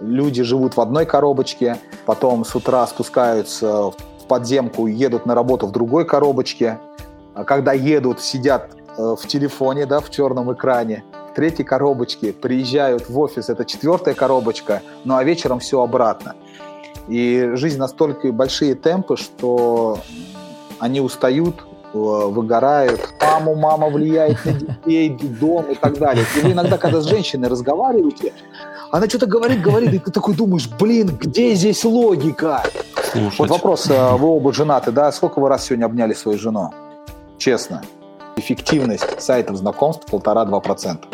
люди живут в одной коробочке, потом с утра спускаются в подземку едут на работу в другой коробочке. А когда едут, сидят э, в телефоне, да, в черном экране. В третьей коробочке приезжают в офис, это четвертая коробочка, ну а вечером все обратно. И жизнь настолько большие темпы, что они устают, э, выгорают. Маму, мама влияет на детей, дом и так далее. И вы иногда, когда с женщиной разговариваете, она что-то говорит, говорит, и ты такой думаешь, блин, где здесь логика? Слушать. Вот вопрос, э, вы оба женаты, да? Сколько вы раз сегодня обняли свою жену? Честно. Эффективность сайтов знакомств полтора-два процента.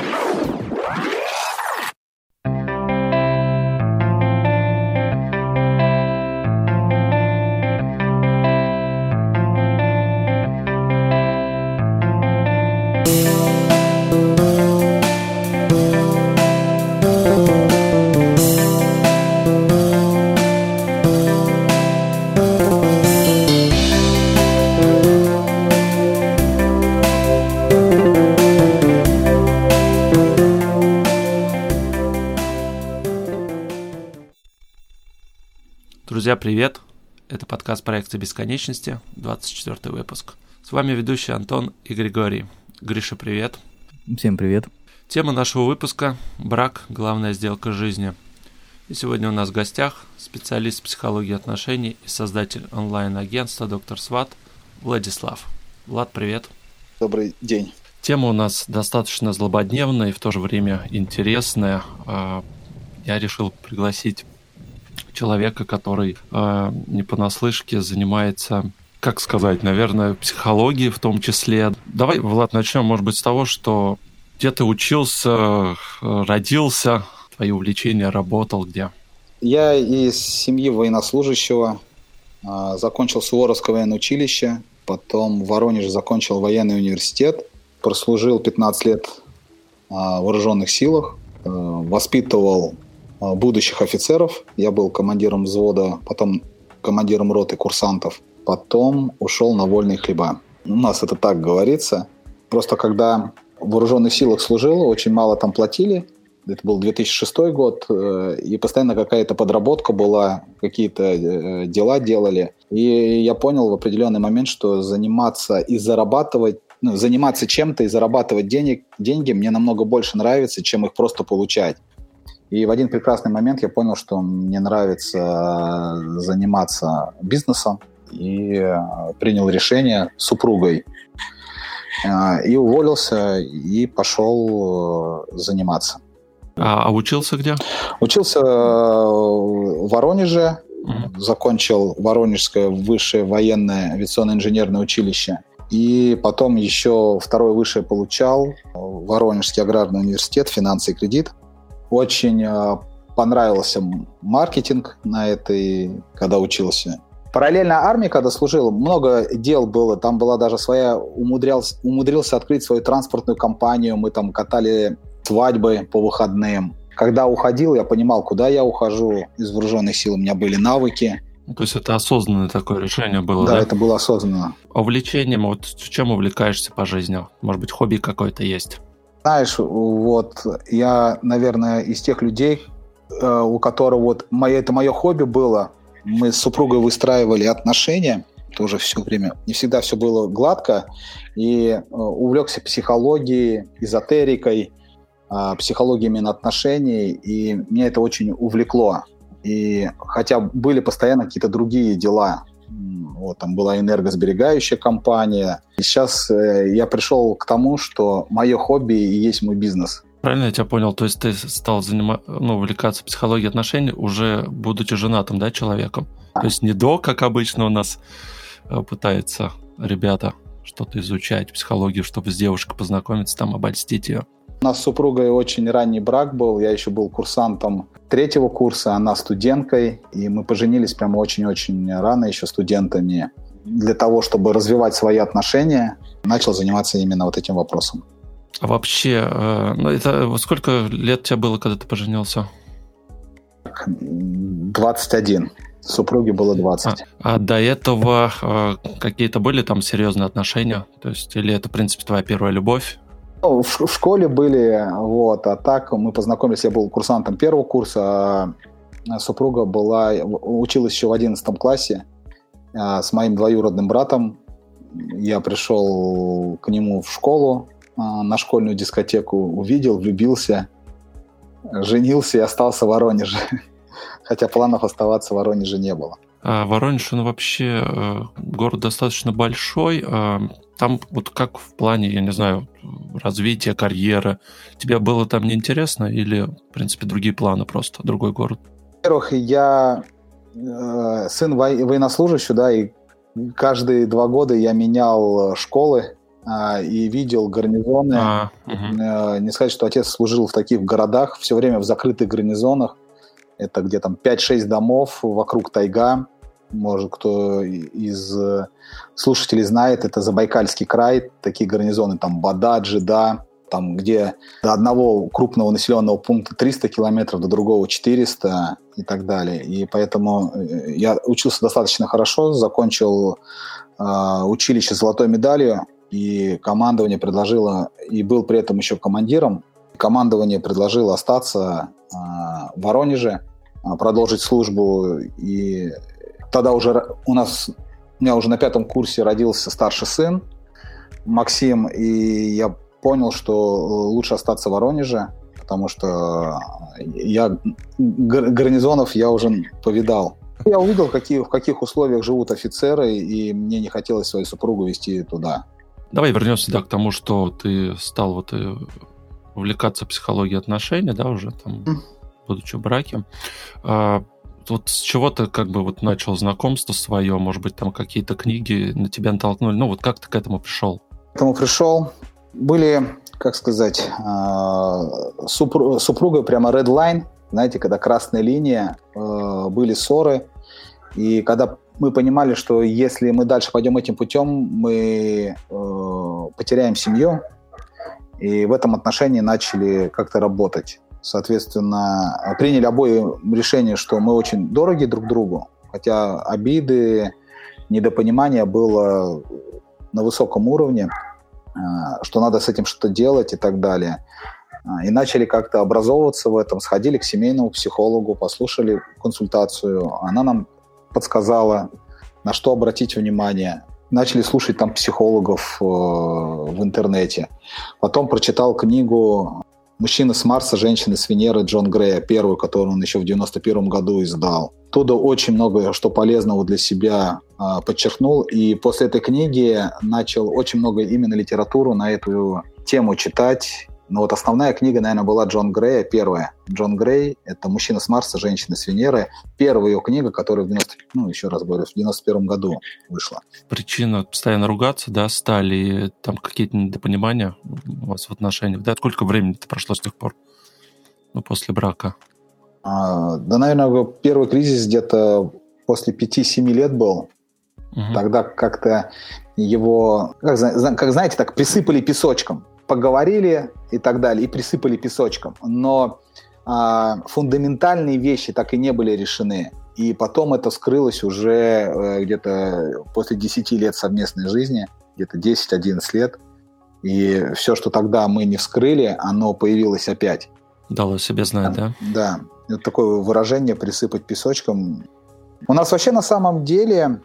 Друзья, привет! Это подкаст проекта Бесконечности, 24 выпуск. С вами ведущий Антон и Григорий. Гриша, привет! Всем привет! Тема нашего выпуска – брак – главная сделка жизни. И сегодня у нас в гостях специалист психологии отношений и создатель онлайн-агентства «Доктор Сват» Владислав. Влад, привет! Добрый день! Тема у нас достаточно злободневная и в то же время интересная. А, я решил пригласить человека, который э, не понаслышке занимается как сказать, наверное, психологией в том числе. Давай, Влад, начнем, может быть, с того, что где ты учился, родился, твои увлечения, работал где? Я из семьи военнослужащего, а, закончил Суворовское военное училище, потом в Воронеже закончил военный университет, прослужил 15 лет а, в вооруженных силах, э, воспитывал будущих офицеров. Я был командиром взвода, потом командиром роты курсантов. Потом ушел на вольные хлеба. У нас это так говорится. Просто когда в вооруженных силах служил, очень мало там платили. Это был 2006 год, э, и постоянно какая-то подработка была, какие-то э, дела делали. И я понял в определенный момент, что заниматься и зарабатывать ну, заниматься чем-то и зарабатывать денег, деньги мне намного больше нравится, чем их просто получать. И в один прекрасный момент я понял, что мне нравится заниматься бизнесом, и э, принял решение с супругой. Э, и уволился, и пошел э, заниматься. А, а учился где? Учился в Воронеже, mm закончил Воронежское высшее военное авиационно-инженерное училище. И потом еще второе высшее получал Воронежский аграрный университет, финансы и кредит. Очень э, понравился маркетинг на этой, когда учился. Параллельно армии, когда служил, много дел было. Там была даже своя, умудрялся, умудрился открыть свою транспортную компанию. Мы там катали свадьбы по выходным. Когда уходил, я понимал, куда я ухожу из вооруженных сил. У меня были навыки. То есть это осознанное такое решение было, да? Да, это было осознанно. А увлечением, вот чем увлекаешься по жизни? Может быть, хобби какое-то есть? Знаешь, вот я, наверное, из тех людей, э, у которых вот мое, это мое хобби было. Мы с супругой выстраивали отношения тоже все время. Не всегда все было гладко. И э, увлекся психологией, эзотерикой, э, психологией именно отношений. И меня это очень увлекло. И хотя были постоянно какие-то другие дела, вот, там была энергосберегающая компания. И сейчас э, я пришел к тому, что мое хобби и есть мой бизнес. Правильно я тебя понял? То есть ты стал заниматься, ну, увлекаться психологией отношений уже будучи женатым, да, человеком? То есть не до, как обычно у нас э, пытаются ребята что-то изучать, психологию, чтобы с девушкой познакомиться, там, обольстить ее. У нас с супругой очень ранний брак был. Я еще был курсантом третьего курса, она студенткой. И мы поженились прямо очень-очень рано, еще студентами. Для того, чтобы развивать свои отношения, начал заниматься именно вот этим вопросом. А вообще, э, ну это сколько лет тебе было, когда ты поженился? 21. Супруге было 20. А, а до этого э, какие-то были там серьезные отношения? То есть, или это, в принципе, твоя первая любовь? В, в школе были, вот, а так мы познакомились, я был курсантом первого курса, а супруга была, училась еще в 11 классе с моим двоюродным братом. Я пришел к нему в школу, на школьную дискотеку, увидел, влюбился, женился и остался в Воронеже. Хотя планов оставаться в Воронеже не было. А Воронеж, он вообще э, город достаточно большой. Там вот как в плане, я не знаю, развития карьеры, тебе было там неинтересно или, в принципе, другие планы просто, другой город? Во-первых, я э, сын военнослужащий, да, и каждые два года я менял школы э, и видел гарнизоны. А, угу. э, не сказать, что отец служил в таких городах, все время в закрытых гарнизонах. Это где там 5-6 домов, вокруг тайга может, кто из э, слушателей знает, это Забайкальский край, такие гарнизоны, там Бада, Джида, там, где до одного крупного населенного пункта 300 километров, до другого 400 и так далее. И поэтому э, я учился достаточно хорошо, закончил э, училище с золотой медалью, и командование предложило, и был при этом еще командиром, командование предложило остаться э, в Воронеже, продолжить службу и тогда уже у нас, у меня уже на пятом курсе родился старший сын Максим, и я понял, что лучше остаться в Воронеже, потому что я гарнизонов я уже повидал. Я увидел, какие, в каких условиях живут офицеры, и мне не хотелось свою супругу вести туда. Давай вернемся да, к тому, что ты стал вот э, увлекаться психологией отношений, да, уже там, будучи в браке. Вот с чего ты как бы вот начал знакомство свое, может быть, там какие-то книги на тебя натолкнули, ну вот как ты к этому пришел? К этому пришел. Были, как сказать, а, супруга прямо red line, знаете, когда красная линия, а, были ссоры, и когда мы понимали, что если мы дальше пойдем этим путем, мы а, потеряем семью, и в этом отношении начали как-то работать. Соответственно, приняли обои решение, что мы очень дороги друг другу, хотя обиды, недопонимание было на высоком уровне, а, что надо с этим что-то делать и так далее. А, и начали как-то образовываться в этом, сходили к семейному психологу, послушали консультацию, она нам подсказала, на что обратить внимание. Начали слушать там психологов э, в интернете. Потом прочитал книгу «Мужчина с Марса, женщина с Венеры» Джон Грея, первую, которую он еще в 91 году издал. Оттуда очень много что полезного для себя э, подчеркнул, и после этой книги начал очень много именно литературу на эту тему читать, но вот основная книга, наверное, была Джон Грея, первая. Джон Грей — это «Мужчина с Марса, женщина с Венеры». Первая ее книга, которая в 90, ну, еще раз говорю, в 91 году вышла. Причина постоянно ругаться, да, стали там какие-то недопонимания у вас в отношениях, да? Сколько времени прошло с тех пор, ну, после брака? А, да, наверное, первый кризис где-то после 5-7 лет был. Угу. Тогда как-то его, как, как знаете, так присыпали песочком поговорили и так далее, и присыпали песочком. Но а, фундаментальные вещи так и не были решены. И потом это скрылось уже э, где-то после 10 лет совместной жизни, где-то 10-11 лет. И все, что тогда мы не вскрыли, оно появилось опять. Дало себе знать, да? Да. Это такое выражение «присыпать песочком». У нас вообще на самом деле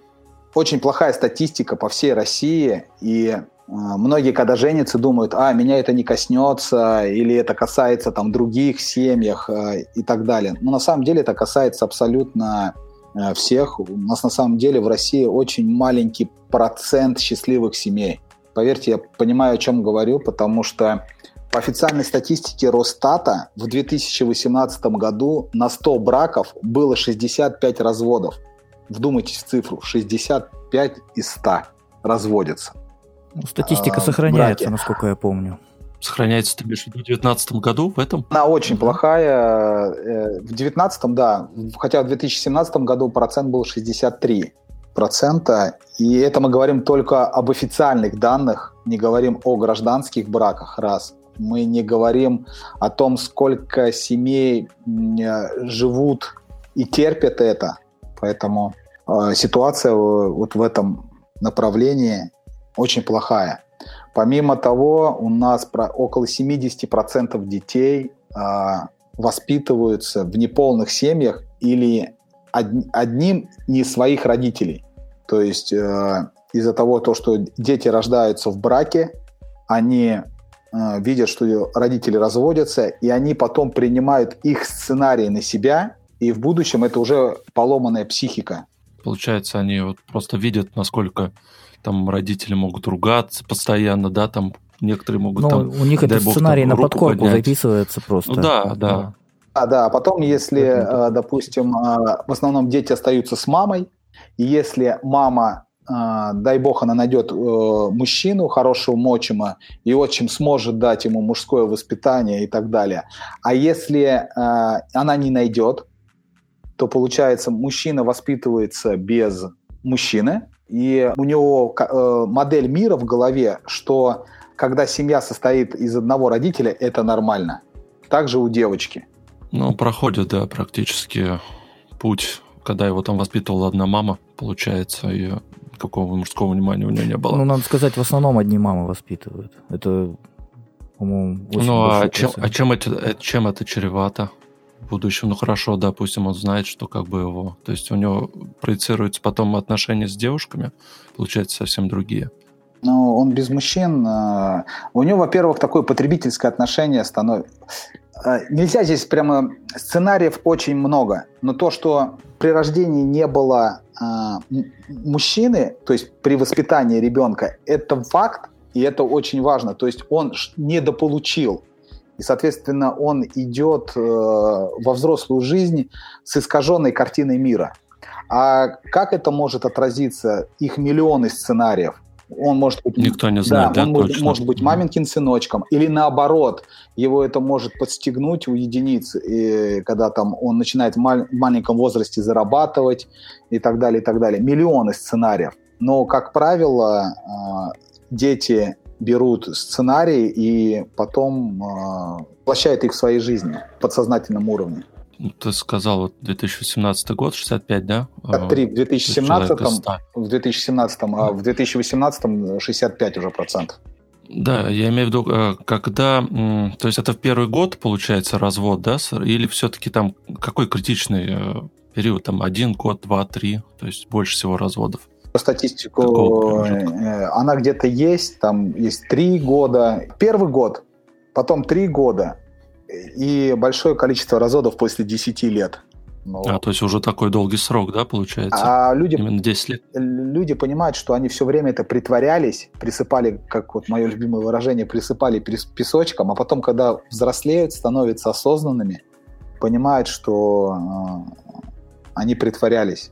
очень плохая статистика по всей России, и многие, когда женятся, думают, а, меня это не коснется, или это касается там других семьях а, и так далее. Но на самом деле это касается абсолютно а, всех. У нас на самом деле в России очень маленький процент счастливых семей. Поверьте, я понимаю, о чем говорю, потому что по официальной статистике Росстата в 2018 году на 100 браков было 65 разводов. Вдумайтесь в цифру, 65 из 100 разводятся. Ну, статистика а, сохраняется, браке. насколько я помню. Сохраняется, ты имеешь в виду, в 2019 году в этом? Она очень плохая. Э, в 2019, да. Хотя в 2017 году процент был 63 процента. И это мы говорим только об официальных данных, не говорим о гражданских браках, раз. Мы не говорим о том, сколько семей э, живут и терпят это. Поэтому э, ситуация вот в этом направлении очень плохая. Помимо того, у нас про около 70% детей э, воспитываются в неполных семьях или одним не своих родителей. То есть э, из-за того, то, что дети рождаются в браке, они э, видят, что родители разводятся, и они потом принимают их сценарий на себя, и в будущем это уже поломанная психика. Получается, они вот просто видят, насколько там родители могут ругаться постоянно, да, там некоторые могут ну, там... У них это сценарий на подкорку записывается просто. Ну да, да. А, да, потом, если, э, допустим, э, в основном дети остаются с мамой, и если мама, э, дай бог, она найдет мужчину хорошего мочима, и отчим сможет дать ему мужское воспитание и так далее. А если она не найдет, то получается, мужчина воспитывается без мужчины, и у него модель мира в голове, что когда семья состоит из одного родителя, это нормально. Также у девочки. Ну, проходит, да, практически путь, когда его там воспитывала одна мама, получается, и какого мужского внимания у нее не было. Ну, надо сказать, в основном одни мамы воспитывают. Это, по-моему, очень Ну, а чем, а чем это, э, чем это чревато? Будущем, ну хорошо, допустим, он знает, что как бы его, то есть у него проецируются потом отношения с девушками, получается совсем другие. Ну, он без мужчин. Э, у него, во-первых, такое потребительское отношение становится. Э, нельзя здесь прямо... Сценариев очень много, но то, что при рождении не было э, мужчины, то есть при воспитании ребенка, это факт, и это очень важно. То есть он недополучил. И, соответственно, он идет э, во взрослую жизнь с искаженной картиной мира. А как это может отразиться? Их миллионы сценариев он может быть... Никто не знает, да, да он может, может быть маменькин сыночком, или наоборот, его это может подстегнуть у единиц, и когда там он начинает в маленьком возрасте зарабатывать и так далее, и так далее. Миллионы сценариев. Но, как правило, а, дети берут сценарии и потом а, воплощают их в своей жизни в подсознательном уровне. Ты сказал, вот 2017 год, 65, да? 63 в 2017, в 2017, а в 2018 65 уже процентов. Да, я имею в виду, э, когда, то есть это в первый год получается развод, да, или все-таки там какой критичный э, период, там один год, два, три, то есть больше всего разводов? По статистику э, она где-то есть, там есть три года. Первый год, потом три года, и большое количество разводов после 10 лет. Ну, а, то есть уже такой долгий срок, да, получается? А люди, Именно 10 лет? Люди понимают, что они все время это притворялись, присыпали, как вот мое любимое выражение, присыпали песочком, а потом, когда взрослеют, становятся осознанными, понимают, что э, они притворялись.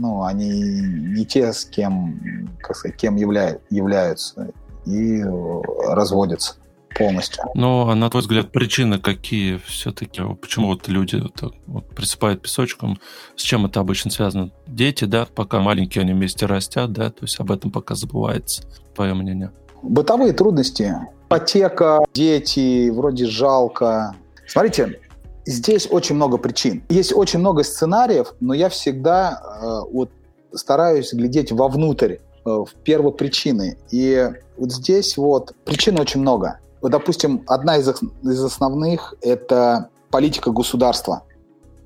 Ну, они не те, с кем, как сказать, кем являют, являются, и э, разводятся полностью. Ну, а на твой взгляд, причины какие все-таки? Почему вот люди вот, вот присыпают песочком? С чем это обычно связано? Дети, да, пока маленькие они вместе растят, да, то есть об этом пока забывается, твое мнение? Бытовые трудности. Ипотека, дети, вроде жалко. Смотрите, здесь очень много причин. Есть очень много сценариев, но я всегда э, вот стараюсь глядеть вовнутрь, э, в первопричины. И вот здесь вот причин очень много. Вот, допустим, одна из, из основных – это политика государства.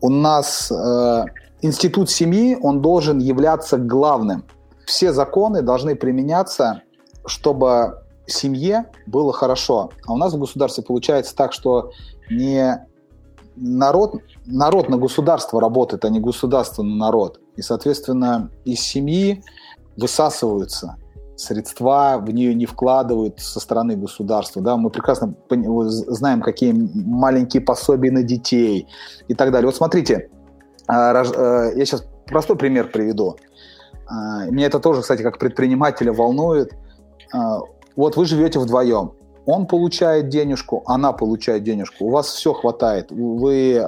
У нас э, институт семьи, он должен являться главным. Все законы должны применяться, чтобы семье было хорошо. А у нас в государстве получается так, что не народ, народ на государство работает, а не государство на народ. И, соответственно, из семьи высасываются средства в нее не вкладывают со стороны государства. Да? Мы прекрасно знаем, какие маленькие пособия на детей и так далее. Вот смотрите, а, э, я сейчас простой пример приведу. А, меня это тоже, кстати, как предпринимателя волнует. А, вот вы живете вдвоем. Он получает денежку, она получает денежку. У вас все хватает. Вы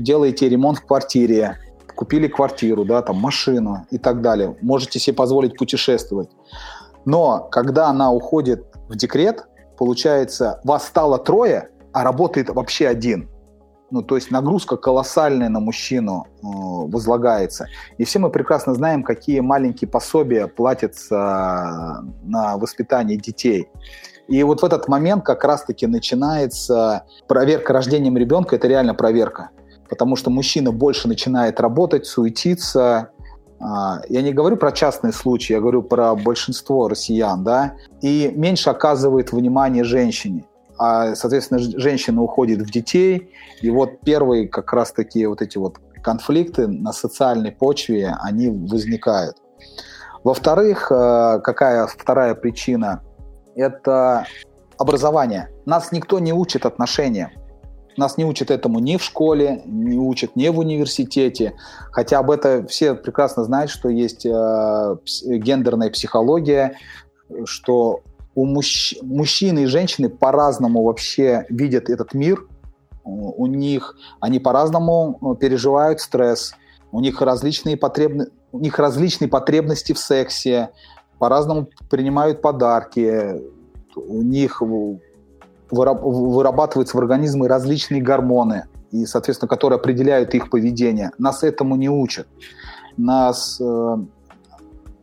делаете ремонт в квартире, купили квартиру, да, там, машину и так далее, можете себе позволить путешествовать. Но когда она уходит в декрет, получается, вас стало трое, а работает вообще один. Ну, то есть нагрузка колоссальная на мужчину э, возлагается. И все мы прекрасно знаем, какие маленькие пособия платятся на воспитание детей. И вот в этот момент как раз-таки начинается проверка рождением ребенка. Это реально проверка потому что мужчина больше начинает работать, суетиться. А, я не говорю про частные случаи, я говорю про большинство россиян, да, и меньше оказывает внимание женщине. А, соответственно, женщина уходит в детей, и вот первые как раз такие вот эти вот конфликты на социальной почве, они возникают. Во-вторых, э, какая вторая причина? Это образование. Нас никто не учит отношениям. Нас не учат этому ни в школе, не учат ни в университете. Хотя об этом все прекрасно знают, что есть э, гендерная психология, что у мужч... мужчины и женщины по-разному вообще видят этот мир. У них они по-разному э, переживают стресс. У них различные потребны... у них различные потребности в сексе, по-разному принимают подарки. У них вырабатываются в организме различные гормоны, и, соответственно, которые определяют их поведение. Нас этому не учат. Нас э,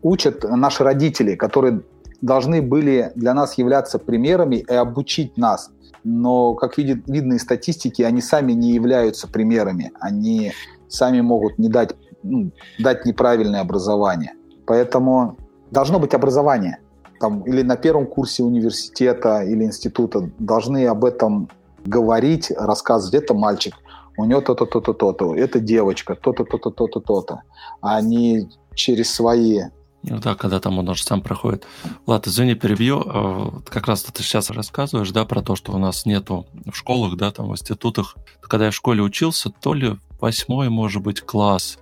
учат наши родители, которые должны были для нас являться примерами и обучить нас. Но, как видит, видно из статистики, они сами не являются примерами. Они сами могут не дать, ну, дать неправильное образование. Поэтому должно быть образование там, или на первом курсе университета или института должны об этом говорить, рассказывать. Это мальчик, у него то-то, то-то, то-то, это девочка, то-то, то-то, то-то, то-то. А не через свои да, когда там он уже сам проходит. Ладно, извини, перебью. А, как раз ты сейчас рассказываешь, да, про то, что у нас нету в школах, да, там в институтах. Когда я в школе учился, то ли восьмой, может быть, класс,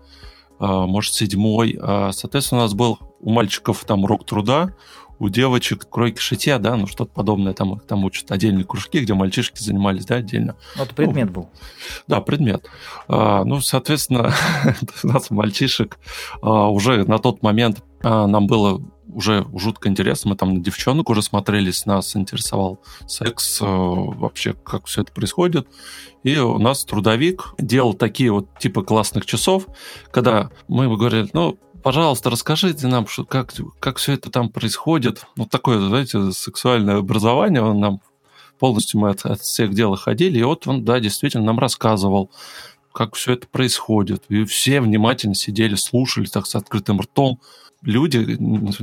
а, может, седьмой. А, соответственно, у нас был у мальчиков там урок труда, у девочек кройки шитья, да, ну что-то подобное, там, там учат отдельные кружки, где мальчишки занимались, да, отдельно. Ну, это предмет ну, был. Да, предмет. А, ну, соответственно, у нас мальчишек а, уже на тот момент а, нам было уже жутко интересно, мы там на девчонок уже смотрелись, нас интересовал секс, а, вообще, как все это происходит. И у нас трудовик делал такие вот типа классных часов, когда мы говорили, ну, пожалуйста, расскажите нам, что, как, как все это там происходит. Вот такое, знаете, сексуальное образование, он нам полностью мы от, от всех дел ходили, и вот он, да, действительно нам рассказывал, как все это происходит. И все внимательно сидели, слушали так с открытым ртом. Люди,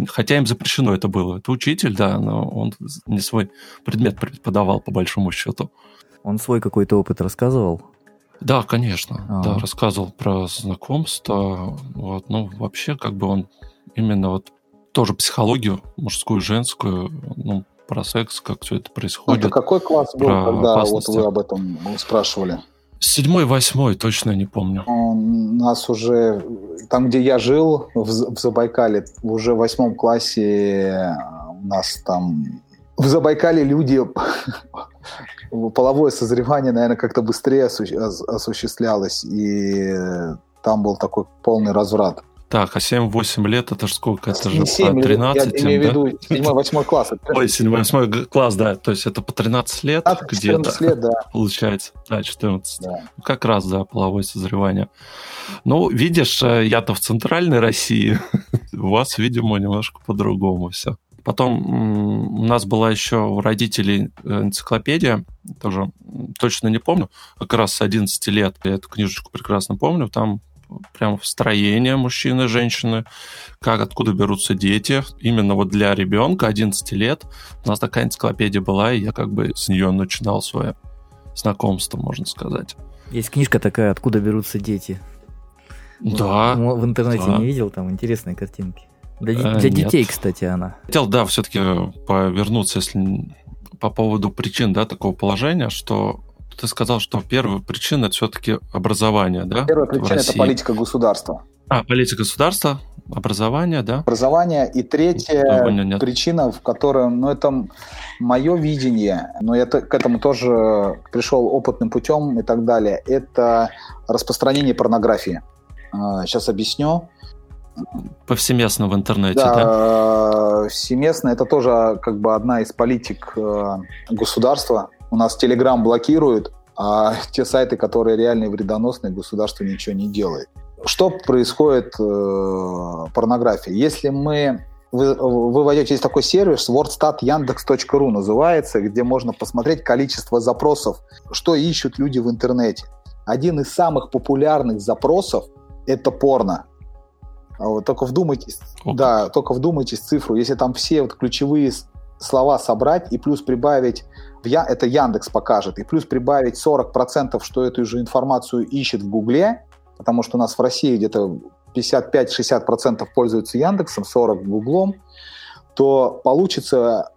хотя им запрещено это было. Это учитель, да, но он не свой предмет преподавал, по большому счету. Он свой какой-то опыт рассказывал? Да, конечно. А-а-а. Да, рассказывал про знакомство. Вот, ну, вообще, как бы он именно вот тоже психологию мужскую, женскую, ну, про секс, как все это происходит. Это какой класс был, когда опасности. вот вы об этом спрашивали? Седьмой, восьмой, точно не помню. У нас уже, там, где я жил, в, в Забайкале, уже в восьмом классе у нас там... В Забайкале люди половое созревание, наверное, как-то быстрее осуществлялось, и там был такой полный разврат. Так, а 7-8 лет это же сколько? Это же 7, по 13, я имею в виду 7-8 класс. Ой, 7-8 класс, да. То есть это по 13 лет где-то лет, да. получается. Да, 14. Да. Ну, как раз, да, половое созревание. Ну, видишь, э, я-то в центральной России. У вас, видимо, немножко по-другому все. Потом у нас была еще у родителей э, энциклопедия, тоже точно не помню, как раз с 11 лет, я эту книжечку прекрасно помню, там прям строение мужчины, женщины, как, откуда берутся дети. Именно вот для ребенка 11 лет у нас такая энциклопедия была, и я как бы с нее начинал свое знакомство, можно сказать. Есть книжка такая «Откуда берутся дети». Да. В интернете да. не видел, там интересные картинки. Для, э, для детей, кстати, она. Хотел, да, все-таки повернуться, если по поводу причин, да, такого положения, что ты сказал, что первая причина это все-таки образование, да? Первая причина это политика государства. А, политика государства, образование, да? Образование. И третья причина, в которой, ну, это мое видение, но я к этому тоже пришел опытным путем и так далее, это распространение порнографии. Сейчас а, объясню. Повсеместно в интернете, да? Да, повсеместно. Это тоже как бы одна из политик э, государства. У нас Telegram блокирует, а те сайты, которые реально вредоносные, государство ничего не делает. Что происходит э, порнографии? Если мы вы, вы войдете, есть такой сервис, wordstat.yandex.ru называется, где можно посмотреть количество запросов, что ищут люди в интернете. один из самых популярных запросов – это порно. А вот только вдумайтесь, О, да, только вдумайтесь в цифру. Если там все вот ключевые слова собрать и плюс прибавить, в я, это Яндекс покажет, и плюс прибавить 40%, что эту же информацию ищет в Гугле, потому что у нас в России где-то 55-60% пользуются Яндексом, 40% Гуглом, то получится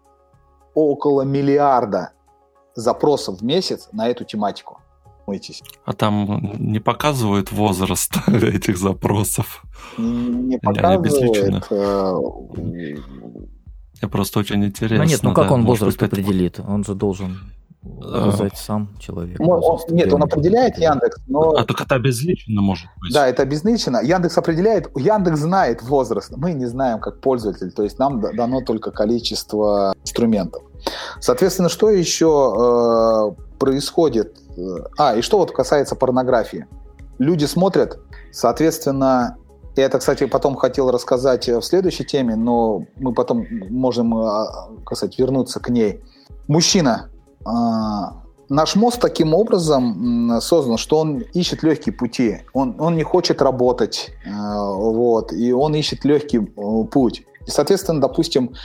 около миллиарда запросов в месяц на эту тематику. Мойтесь. А там не показывают возраст этих запросов? Не показывает. Э, Я просто очень интересно. Ну нет, ну как да, он возраст быть, определит? Он же должен указать а... сам человек. Он, он, нет, он определяет Яндекс, но... А только это обезличено может быть. Да, это обезличено. Яндекс определяет, Яндекс знает возраст. Мы не знаем, как пользователь. То есть нам дано только количество инструментов. Соответственно, что еще э, происходит? А, и что вот касается порнографии. Люди смотрят, соответственно, я это, кстати, потом хотел рассказать в следующей теме, но мы потом можем, э, сказать, вернуться к ней. Мужчина. Э, наш мозг таким образом создан, что он ищет легкие пути. Он, он не хочет работать, э, вот, и он ищет легкий путь. И, соответственно, допустим,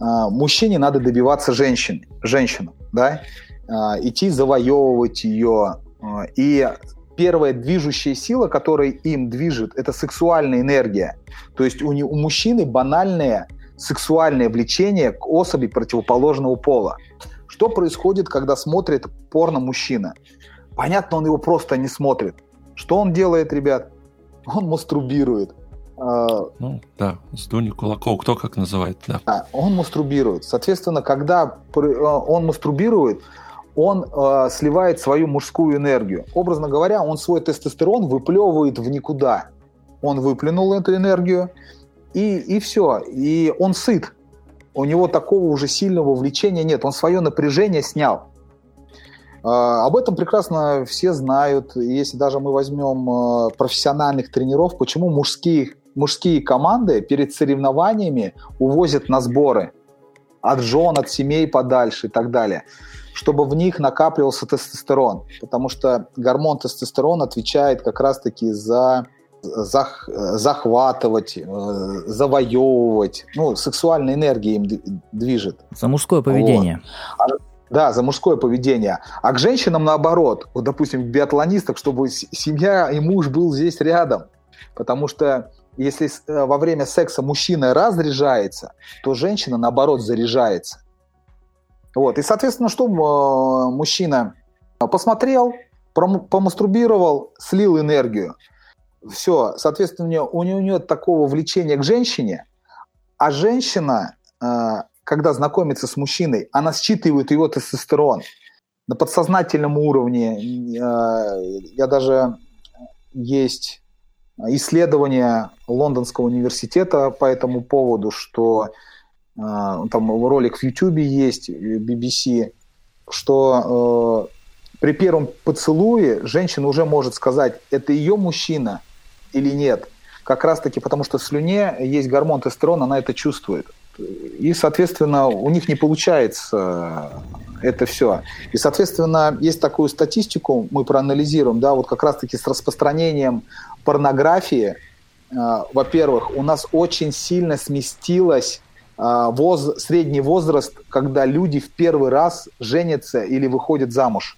мужчине надо добиваться женщин, женщину, да, а, идти завоевывать ее. А, и первая движущая сила, которая им движет, это сексуальная энергия. То есть у, у мужчины банальное сексуальное влечение к особи противоположного пола. Что происходит, когда смотрит порно-мужчина? Понятно, он его просто не смотрит. Что он делает, ребят? Он мастурбирует. Ну, да, сдуни кулаков, кто как называет, да. А, он мастурбирует. Соответственно, когда э, он мастурбирует, он э, сливает свою мужскую энергию. Образно говоря, он свой тестостерон выплевывает в никуда. Он выплюнул эту энергию, и, и все. И он сыт. У него такого уже сильного влечения нет. Он свое напряжение снял. Э, об этом прекрасно все знают. Если даже мы возьмем э, профессиональных тренеров, почему мужские мужские команды перед соревнованиями увозят на сборы от жен, от семей подальше и так далее, чтобы в них накапливался тестостерон, потому что гормон тестостерон отвечает как раз-таки за зах, захватывать, э, завоевывать, ну, сексуальная энергия им движет. За мужское поведение. Вот. А, да, за мужское поведение. А к женщинам наоборот. Вот, допустим, биатлонисток, чтобы семья и муж был здесь рядом. Потому что если э, во время секса мужчина разряжается, то женщина, наоборот, заряжается. Вот. И, соответственно, что э, мужчина посмотрел, помастурбировал, слил энергию. Все, соответственно, у него нет такого влечения к женщине, а женщина, э, когда знакомится с мужчиной, она считывает его тестостерон на подсознательном уровне. Я даже есть исследование Лондонского университета по этому поводу, что э, там ролик в YouTube есть, BBC, что э, при первом поцелуе женщина уже может сказать, это ее мужчина или нет. Как раз-таки потому, что в слюне есть гормон тестостерон, она это чувствует. И, соответственно, у них не получается это все. И, соответственно, есть такую статистику, мы проанализируем, да, вот как раз-таки с распространением порнографии, э, во-первых, у нас очень сильно сместилась э, воз, средний возраст, когда люди в первый раз женятся или выходят замуж.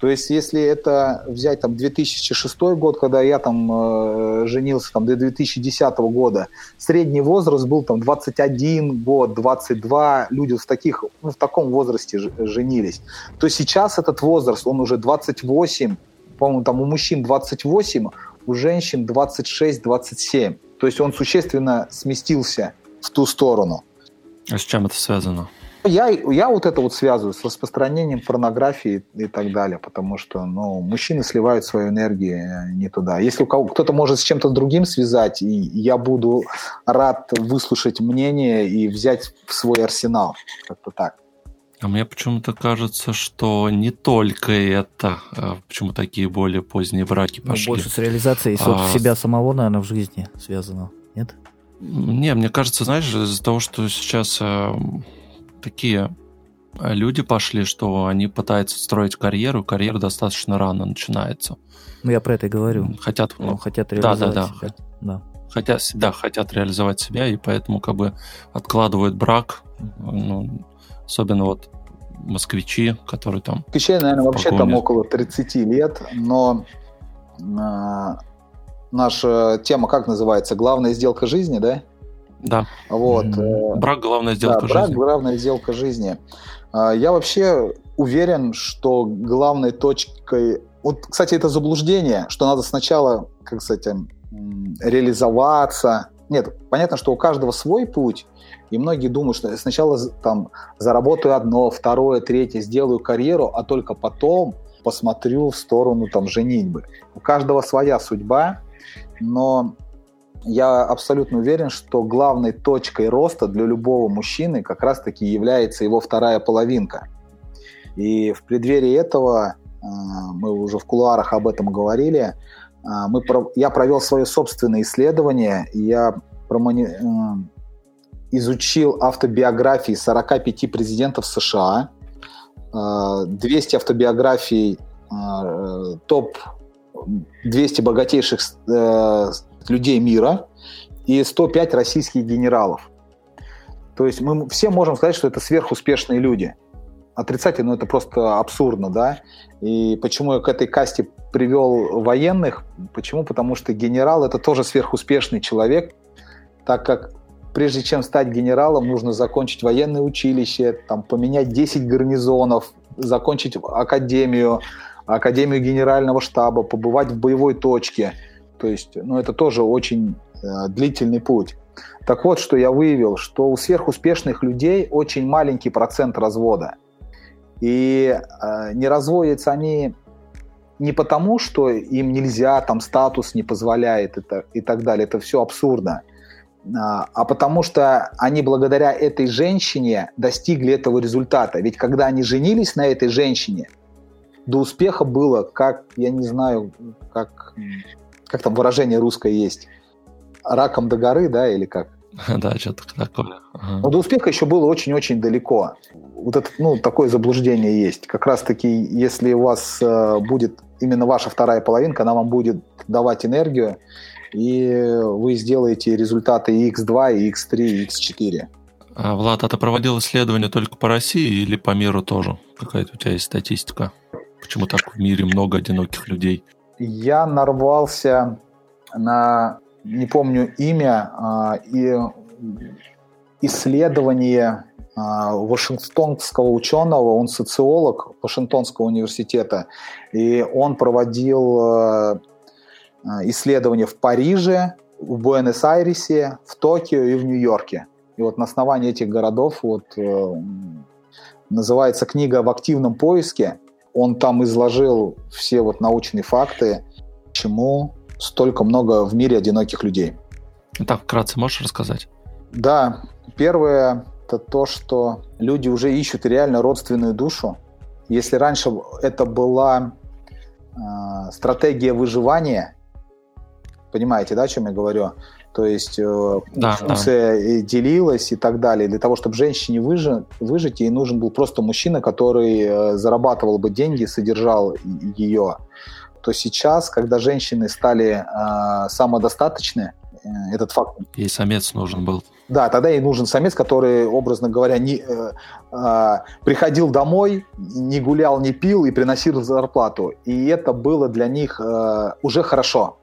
То есть, если это взять там 2006 год, когда я там э, женился, там до 2010 года, средний возраст был там 21 год, 22, люди в таких, ну, в таком возрасте женились. То сейчас этот возраст, он уже 28, по-моему, там у мужчин 28, у женщин 26-27. То есть он существенно сместился в ту сторону. А с чем это связано? Я, я вот это вот связываю с распространением порнографии и так далее, потому что ну, мужчины сливают свою энергию э, не туда. Если у кого кто-то может с чем-то другим связать, и я буду рад выслушать мнение и взять в свой арсенал. Как-то так. А мне почему-то кажется, что не только это, а почему такие более поздние браки ну, пошли. Ну, больше с реализацией а... себя самого, наверное, в жизни связано, нет? Не, мне кажется, знаешь, из-за того, что сейчас э, такие люди пошли, что они пытаются строить карьеру, карьера достаточно рано начинается. Ну, я про это и говорю. Хотят, ну, хотят реализовать да, да, да. себя. Да. Хотят, да, хотят реализовать себя, и поэтому как бы откладывают брак, ну, особенно вот москвичи, которые там... Москвичей, наверное, вообще там около 30 лет, но э, наша тема как называется? Главная сделка жизни, да? Да. Вот. Mm-hmm. Брак – главная сделка да, жизни. Брак – главная сделка жизни. А, я вообще уверен, что главной точкой... Вот, кстати, это заблуждение, что надо сначала, как сказать, реализоваться. Нет, понятно, что у каждого свой путь, и многие думают, что сначала там заработаю одно, второе, третье, сделаю карьеру, а только потом посмотрю в сторону там женитьбы. У каждого своя судьба, но я абсолютно уверен, что главной точкой роста для любого мужчины как раз-таки является его вторая половинка. И в преддверии этого, э, мы уже в кулуарах об этом говорили, э, мы, я провел свое собственное исследование, я промони, э, изучил автобиографии 45 президентов США, 200 автобиографий топ 200 богатейших людей мира и 105 российских генералов. То есть мы все можем сказать, что это сверхуспешные люди. Отрицательно, ну, это просто абсурдно, да. И почему я к этой касте привел военных? Почему? Потому что генерал это тоже сверхуспешный человек, так как прежде чем стать генералом, нужно закончить военное училище, там, поменять 10 гарнизонов, закончить академию, академию генерального штаба, побывать в боевой точке – то есть, ну, это тоже очень э, длительный путь. Так вот, что я выявил, что у сверхуспешных людей очень маленький процент развода. И э, не разводятся они не потому, что им нельзя, там статус не позволяет это, и так далее, это все абсурдно, а, а потому что они благодаря этой женщине достигли этого результата. Ведь когда они женились на этой женщине, до успеха было, как, я не знаю, как как там выражение русское есть, раком до горы, да, или как? Да, что-то такое. Но до успеха еще было очень-очень далеко. Вот это, ну, такое заблуждение есть. Как раз-таки, если у вас э, будет именно ваша вторая половинка, она вам будет давать энергию, и вы сделаете результаты и X2, и X3, и X4. А, Влад, а ты проводил исследования только по России или по миру тоже? Какая-то у тебя есть статистика? Почему так в мире много одиноких людей? я нарвался на, не помню имя, а, и исследование а, вашингтонского ученого, он социолог Вашингтонского университета, и он проводил а, исследования в Париже, в Буэнос-Айресе, в Токио и в Нью-Йорке. И вот на основании этих городов вот, э, называется книга «В активном поиске», он там изложил все вот научные факты, почему столько много в мире одиноких людей. Так, вкратце можешь рассказать? Да, первое это то, что люди уже ищут реально родственную душу. Если раньше это была э, стратегия выживания, понимаете, да, о чем я говорю? То есть э, да, функция да. делилась и так далее. Для того, чтобы женщине выжить, выжить, ей нужен был просто мужчина, который э, зарабатывал бы деньги, содержал ее. То сейчас, когда женщины стали э, самодостаточны, э, этот факт... Ей самец нужен был. Да, тогда ей нужен самец, который, образно говоря, не, э, э, приходил домой, не гулял, не пил и приносил зарплату. И это было для них э, уже хорошо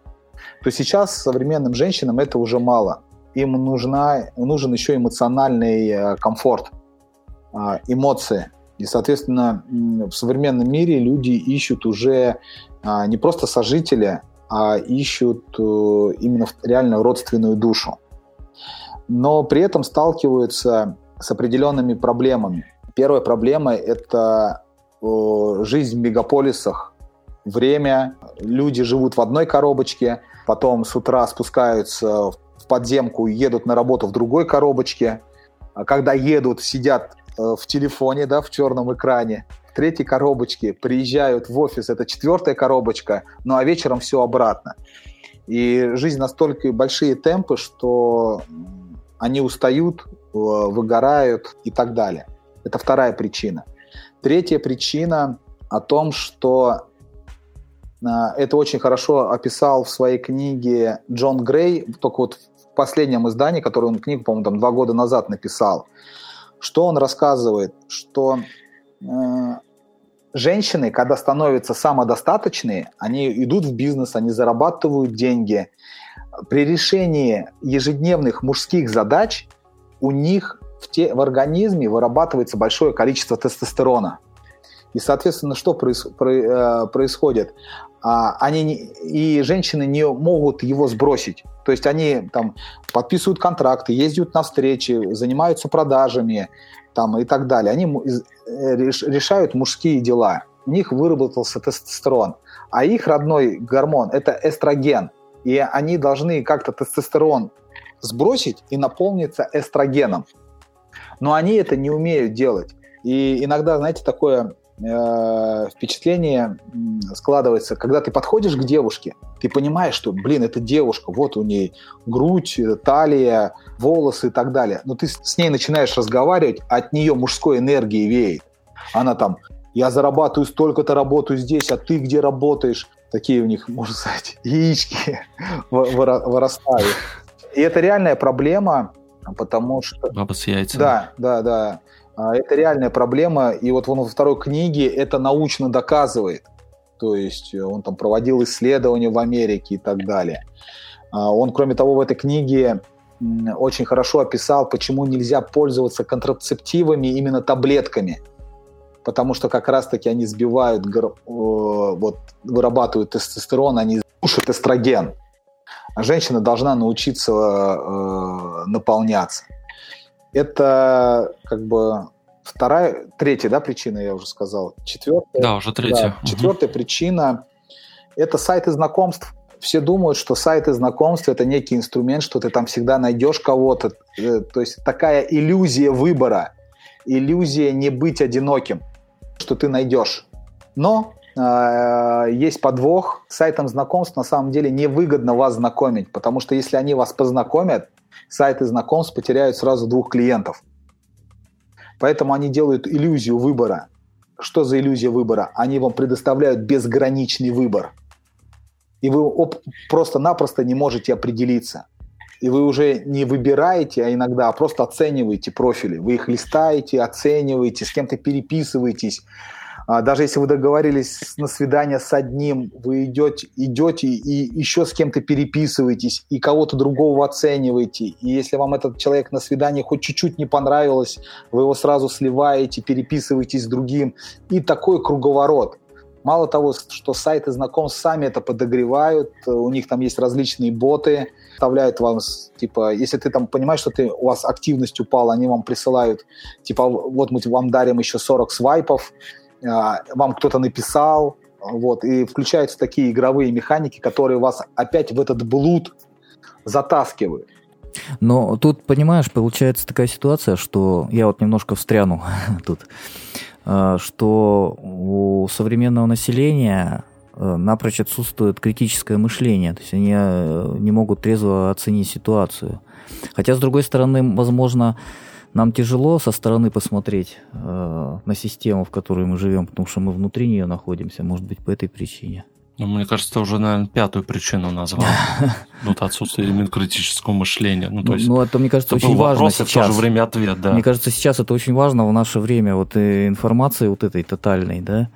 то сейчас современным женщинам это уже мало. Им нужна, нужен еще эмоциональный э, комфорт, а, эмоции. И, соответственно, в современном мире люди ищут уже а, не просто сожителя, а ищут э, именно реально родственную душу. Но при этом сталкиваются с определенными проблемами. Первая проблема – это жизнь в мегаполисах, время, люди живут в одной коробочке – потом с утра спускаются в подземку и едут на работу в другой коробочке. А когда едут, сидят э, в телефоне, да, в черном экране. В третьей коробочке приезжают в офис, это четвертая коробочка, ну а вечером все обратно. И жизнь настолько большие темпы, что они устают, э, выгорают и так далее. Это вторая причина. Третья причина о том, что это очень хорошо описал в своей книге Джон Грей, только вот в последнем издании, которую он книгу, по-моему, там два года назад написал, что он рассказывает, что э, женщины, когда становятся самодостаточные, они идут в бизнес, они зарабатывают деньги. При решении ежедневных мужских задач у них в, те, в организме вырабатывается большое количество тестостерона. И, соответственно, что э, происходит? А, они не, и женщины не могут его сбросить. То есть они там подписывают контракты, ездят на встречи, занимаются продажами там, и так далее. Они э, решают мужские дела. У них выработался тестостерон. А их родной гормон – это эстроген. И они должны как-то тестостерон сбросить и наполниться эстрогеном. Но они это не умеют делать. И иногда, знаете, такое э, впечатление складывается, когда ты подходишь к девушке, ты понимаешь, что, блин, это девушка, вот у ней грудь, талия, волосы и так далее. Но ты с ней начинаешь разговаривать, от нее мужской энергии веет. Она там, я зарабатываю столько-то, работаю здесь, а ты где работаешь? Такие у них, можно сказать, яички вырастают. И это реальная проблема, потому что... Баба с яйцами. Да, да, да. А, это реальная проблема, и вот он во второй книге это научно доказывает. То есть э, он там проводил исследования в Америке и так далее. А, он, кроме того, в этой книге очень хорошо описал, почему нельзя пользоваться контрацептивами именно таблетками. Потому что как раз-таки они сбивают, вот, вырабатывают тестостерон, они душат эстроген. А женщина должна научиться э, наполняться. Это как бы вторая, третья, да, причина, я уже сказал. Четвертая. Да, уже третья. Да, четвертая угу. причина – это сайты знакомств. Все думают, что сайты знакомств – это некий инструмент, что ты там всегда найдешь кого-то. Э, то есть такая иллюзия выбора, иллюзия не быть одиноким, что ты найдешь. Но э, есть подвох. Сайтам знакомств на самом деле невыгодно вас знакомить, потому что если они вас познакомят, сайты знакомств потеряют сразу двух клиентов. Поэтому они делают иллюзию выбора. Что за иллюзия выбора? Они вам предоставляют безграничный выбор. И вы просто-напросто не можете определиться. И вы уже не выбираете, а иногда просто оцениваете профили. Вы их листаете, оцениваете, с кем-то переписываетесь, а, даже если вы договорились на свидание с одним, вы идете, идете и еще с кем-то переписываетесь, и кого-то другого оцениваете. И если вам этот человек на свидании хоть чуть-чуть не понравилось, вы его сразу сливаете, переписываетесь с другим. И такой круговорот. Мало того, что сайты знакомств сами это подогревают, у них там есть различные боты, вставляют вам, типа, если ты там понимаешь, что ты, у вас активность упала, они вам присылают, типа, вот мы вам дарим еще 40 свайпов, вам кто-то написал, вот, и включаются такие игровые механики, которые вас опять в этот блуд затаскивают. Но тут, понимаешь, получается такая ситуация, что я вот немножко встряну тут, а, что у современного населения э, напрочь отсутствует критическое мышление, то есть они э, не могут трезво оценить ситуацию. Хотя, с другой стороны, возможно, нам тяжело со стороны посмотреть э, на систему, в которой мы живем, потому что мы внутри нее находимся, может быть, по этой причине. Ну, мне кажется, ты уже, наверное, пятую причину назвал. Ну, это отсутствие именно критического мышления. Ну, то есть, ну, это, мне кажется, очень важно сейчас. в то же время ответ, да. Мне кажется, сейчас это очень важно в наше время. Вот и информации вот этой тотальной, да,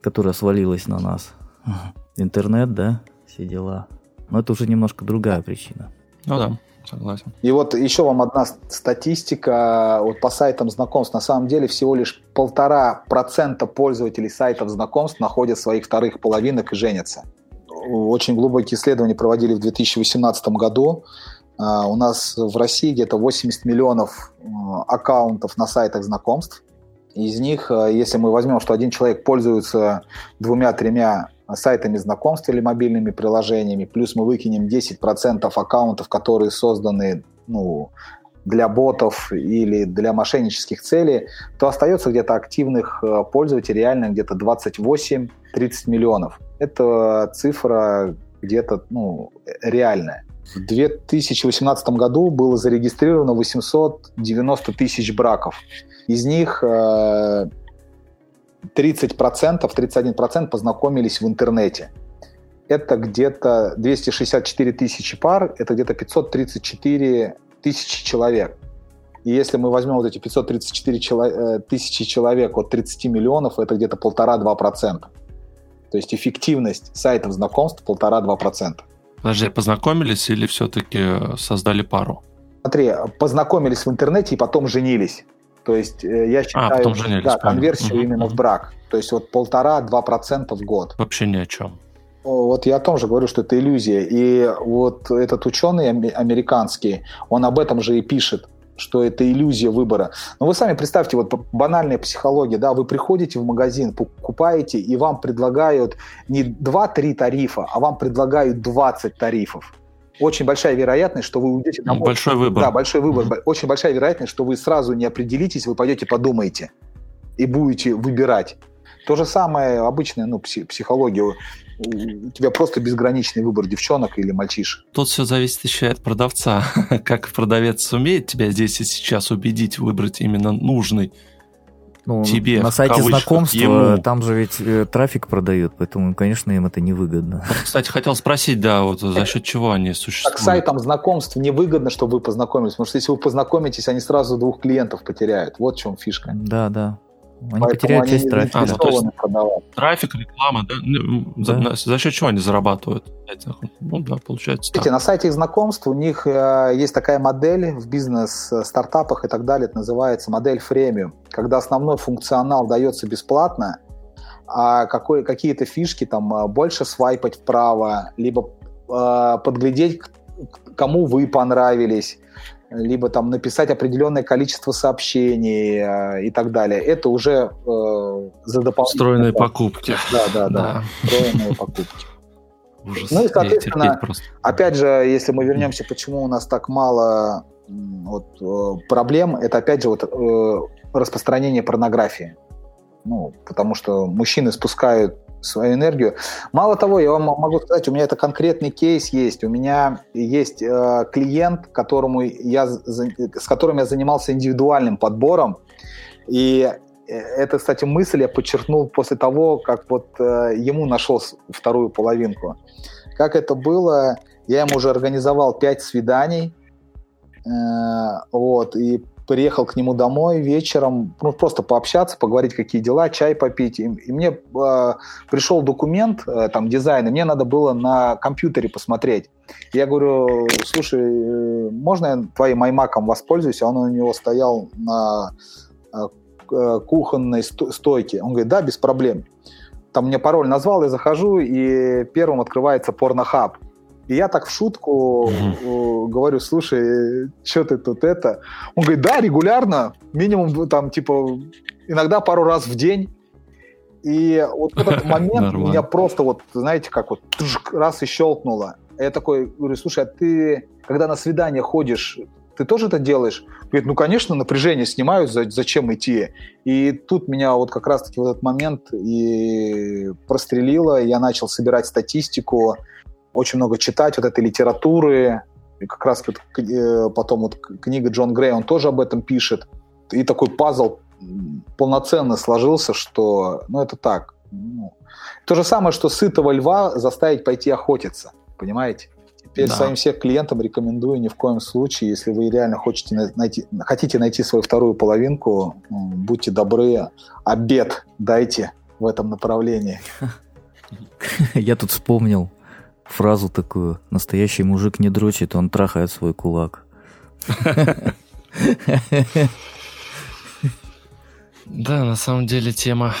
которая свалилась на нас. Интернет, да, все дела. Но это уже немножко другая причина. Ну да согласен. И вот еще вам одна статистика вот по сайтам знакомств. На самом деле всего лишь полтора процента пользователей сайтов знакомств находят своих вторых половинок и женятся. Очень глубокие исследования проводили в 2018 году. А, у нас в России где-то 80 миллионов аккаунтов на сайтах знакомств. Из них, если мы возьмем, что один человек пользуется двумя-тремя сайтами знакомств или мобильными приложениями, плюс мы выкинем 10% аккаунтов, которые созданы ну, для ботов или для мошеннических целей, то остается где-то активных э, пользователей реально где-то 28-30 миллионов. Это цифра где-то ну, реальная. в 2018 году было зарегистрировано 890 тысяч браков. Из них 30%, э, 31% познакомились в интернете. Это где-то 264 тысячи пар, это где-то 534 тысячи человек. И если мы возьмем вот эти 534 чело- тысячи человек от 30 миллионов, это где-то полтора-два процента. То есть эффективность сайтов знакомств полтора-два процента. Подожди, познакомились или все-таки создали пару? Смотри, познакомились в интернете и потом женились. То есть э, я а, считаю, а, потом женились, да, конверсию угу, именно угу. в брак. То есть вот полтора-два процента в год. Вообще ни о чем. Вот я о том же говорю, что это иллюзия. И вот этот ученый американский, он об этом же и пишет что это иллюзия выбора. Но вы сами представьте, вот банальная психология, да, вы приходите в магазин, покупаете, и вам предлагают не 2-3 тарифа, а вам предлагают 20 тарифов. Очень большая вероятность, что вы уйдете домой. Большой выбор. Да, большой выбор. Mm-hmm. Очень большая вероятность, что вы сразу не определитесь, вы пойдете подумаете и будете выбирать. То же самое обычная ну, психология у тебя просто безграничный выбор девчонок или мальчишек. Тут все зависит еще от продавца. как продавец сумеет тебя здесь и сейчас убедить выбрать именно нужный ну, тебе. На сайте знакомства ему. там же ведь э, трафик продают, поэтому, конечно, им это невыгодно. Кстати, хотел спросить, да, вот за счет чего они существуют? Так сайтам знакомств невыгодно, чтобы вы познакомились, потому что если вы познакомитесь, они сразу двух клиентов потеряют. Вот в чем фишка. Да, да. Они потеряют часть трафика. А, ну, то есть трафик, реклама, да? Ну, да. За, за счет чего они зарабатывают? Ну да, получается Видите, так. на сайте их знакомств у них э, есть такая модель в бизнес-стартапах и так далее, это называется модель фремиум, когда основной функционал дается бесплатно, а какой, какие-то фишки, там, э, больше свайпать вправо, либо э, подглядеть, кому вы понравились, либо там написать определенное количество сообщений э, и так далее. Это уже э, за дополнительные... Встроенные покупки. Да, да, да. Встроенные покупки. Ужас. Ну и, соответственно, опять же, если мы вернемся, почему у нас так мало вот, э, проблем, это опять же вот э, распространение порнографии. Ну, потому что мужчины спускают свою энергию. Мало того, я вам могу сказать, у меня это конкретный кейс есть. У меня есть э, клиент, которому я, с которым я занимался индивидуальным подбором. И э, это, кстати, мысль я подчеркнул после того, как вот э, ему нашел вторую половинку. Как это было? Я ему уже организовал пять свиданий. Э, вот, и приехал к нему домой вечером, ну, просто пообщаться, поговорить, какие дела, чай попить. И, и мне э, пришел документ, э, там, дизайн, и мне надо было на компьютере посмотреть. Я говорю, слушай, э, можно я твоим iMac воспользуюсь? А он у него стоял на э, кухонной стойке. Он говорит, да, без проблем. Там мне пароль назвал, я захожу, и первым открывается порнохаб. И я так в шутку mm-hmm. говорю, слушай, что ты тут это? Он говорит, да, регулярно, минимум там типа иногда пару раз в день. И вот этот момент меня просто вот, знаете, как вот раз и щелкнуло. Я такой говорю, слушай, а ты, когда на свидание ходишь, ты тоже это делаешь? Говорит, ну, конечно, напряжение снимают, зачем идти? И тут меня вот как раз-таки в этот момент и прострелило, я начал собирать статистику, очень много читать вот этой литературы. И как раз вот, э, потом вот книга Джон Грей, он тоже об этом пишет. И такой пазл полноценно сложился, что, ну, это так. Ну, то же самое, что сытого льва заставить пойти охотиться, понимаете? Теперь да. своим всех клиентам рекомендую ни в коем случае, если вы реально хотите найти, хотите найти свою вторую половинку, будьте добры, обед дайте в этом направлении. Я тут вспомнил фразу такую. Настоящий мужик не дрочит, он трахает свой кулак. Да, на самом деле тема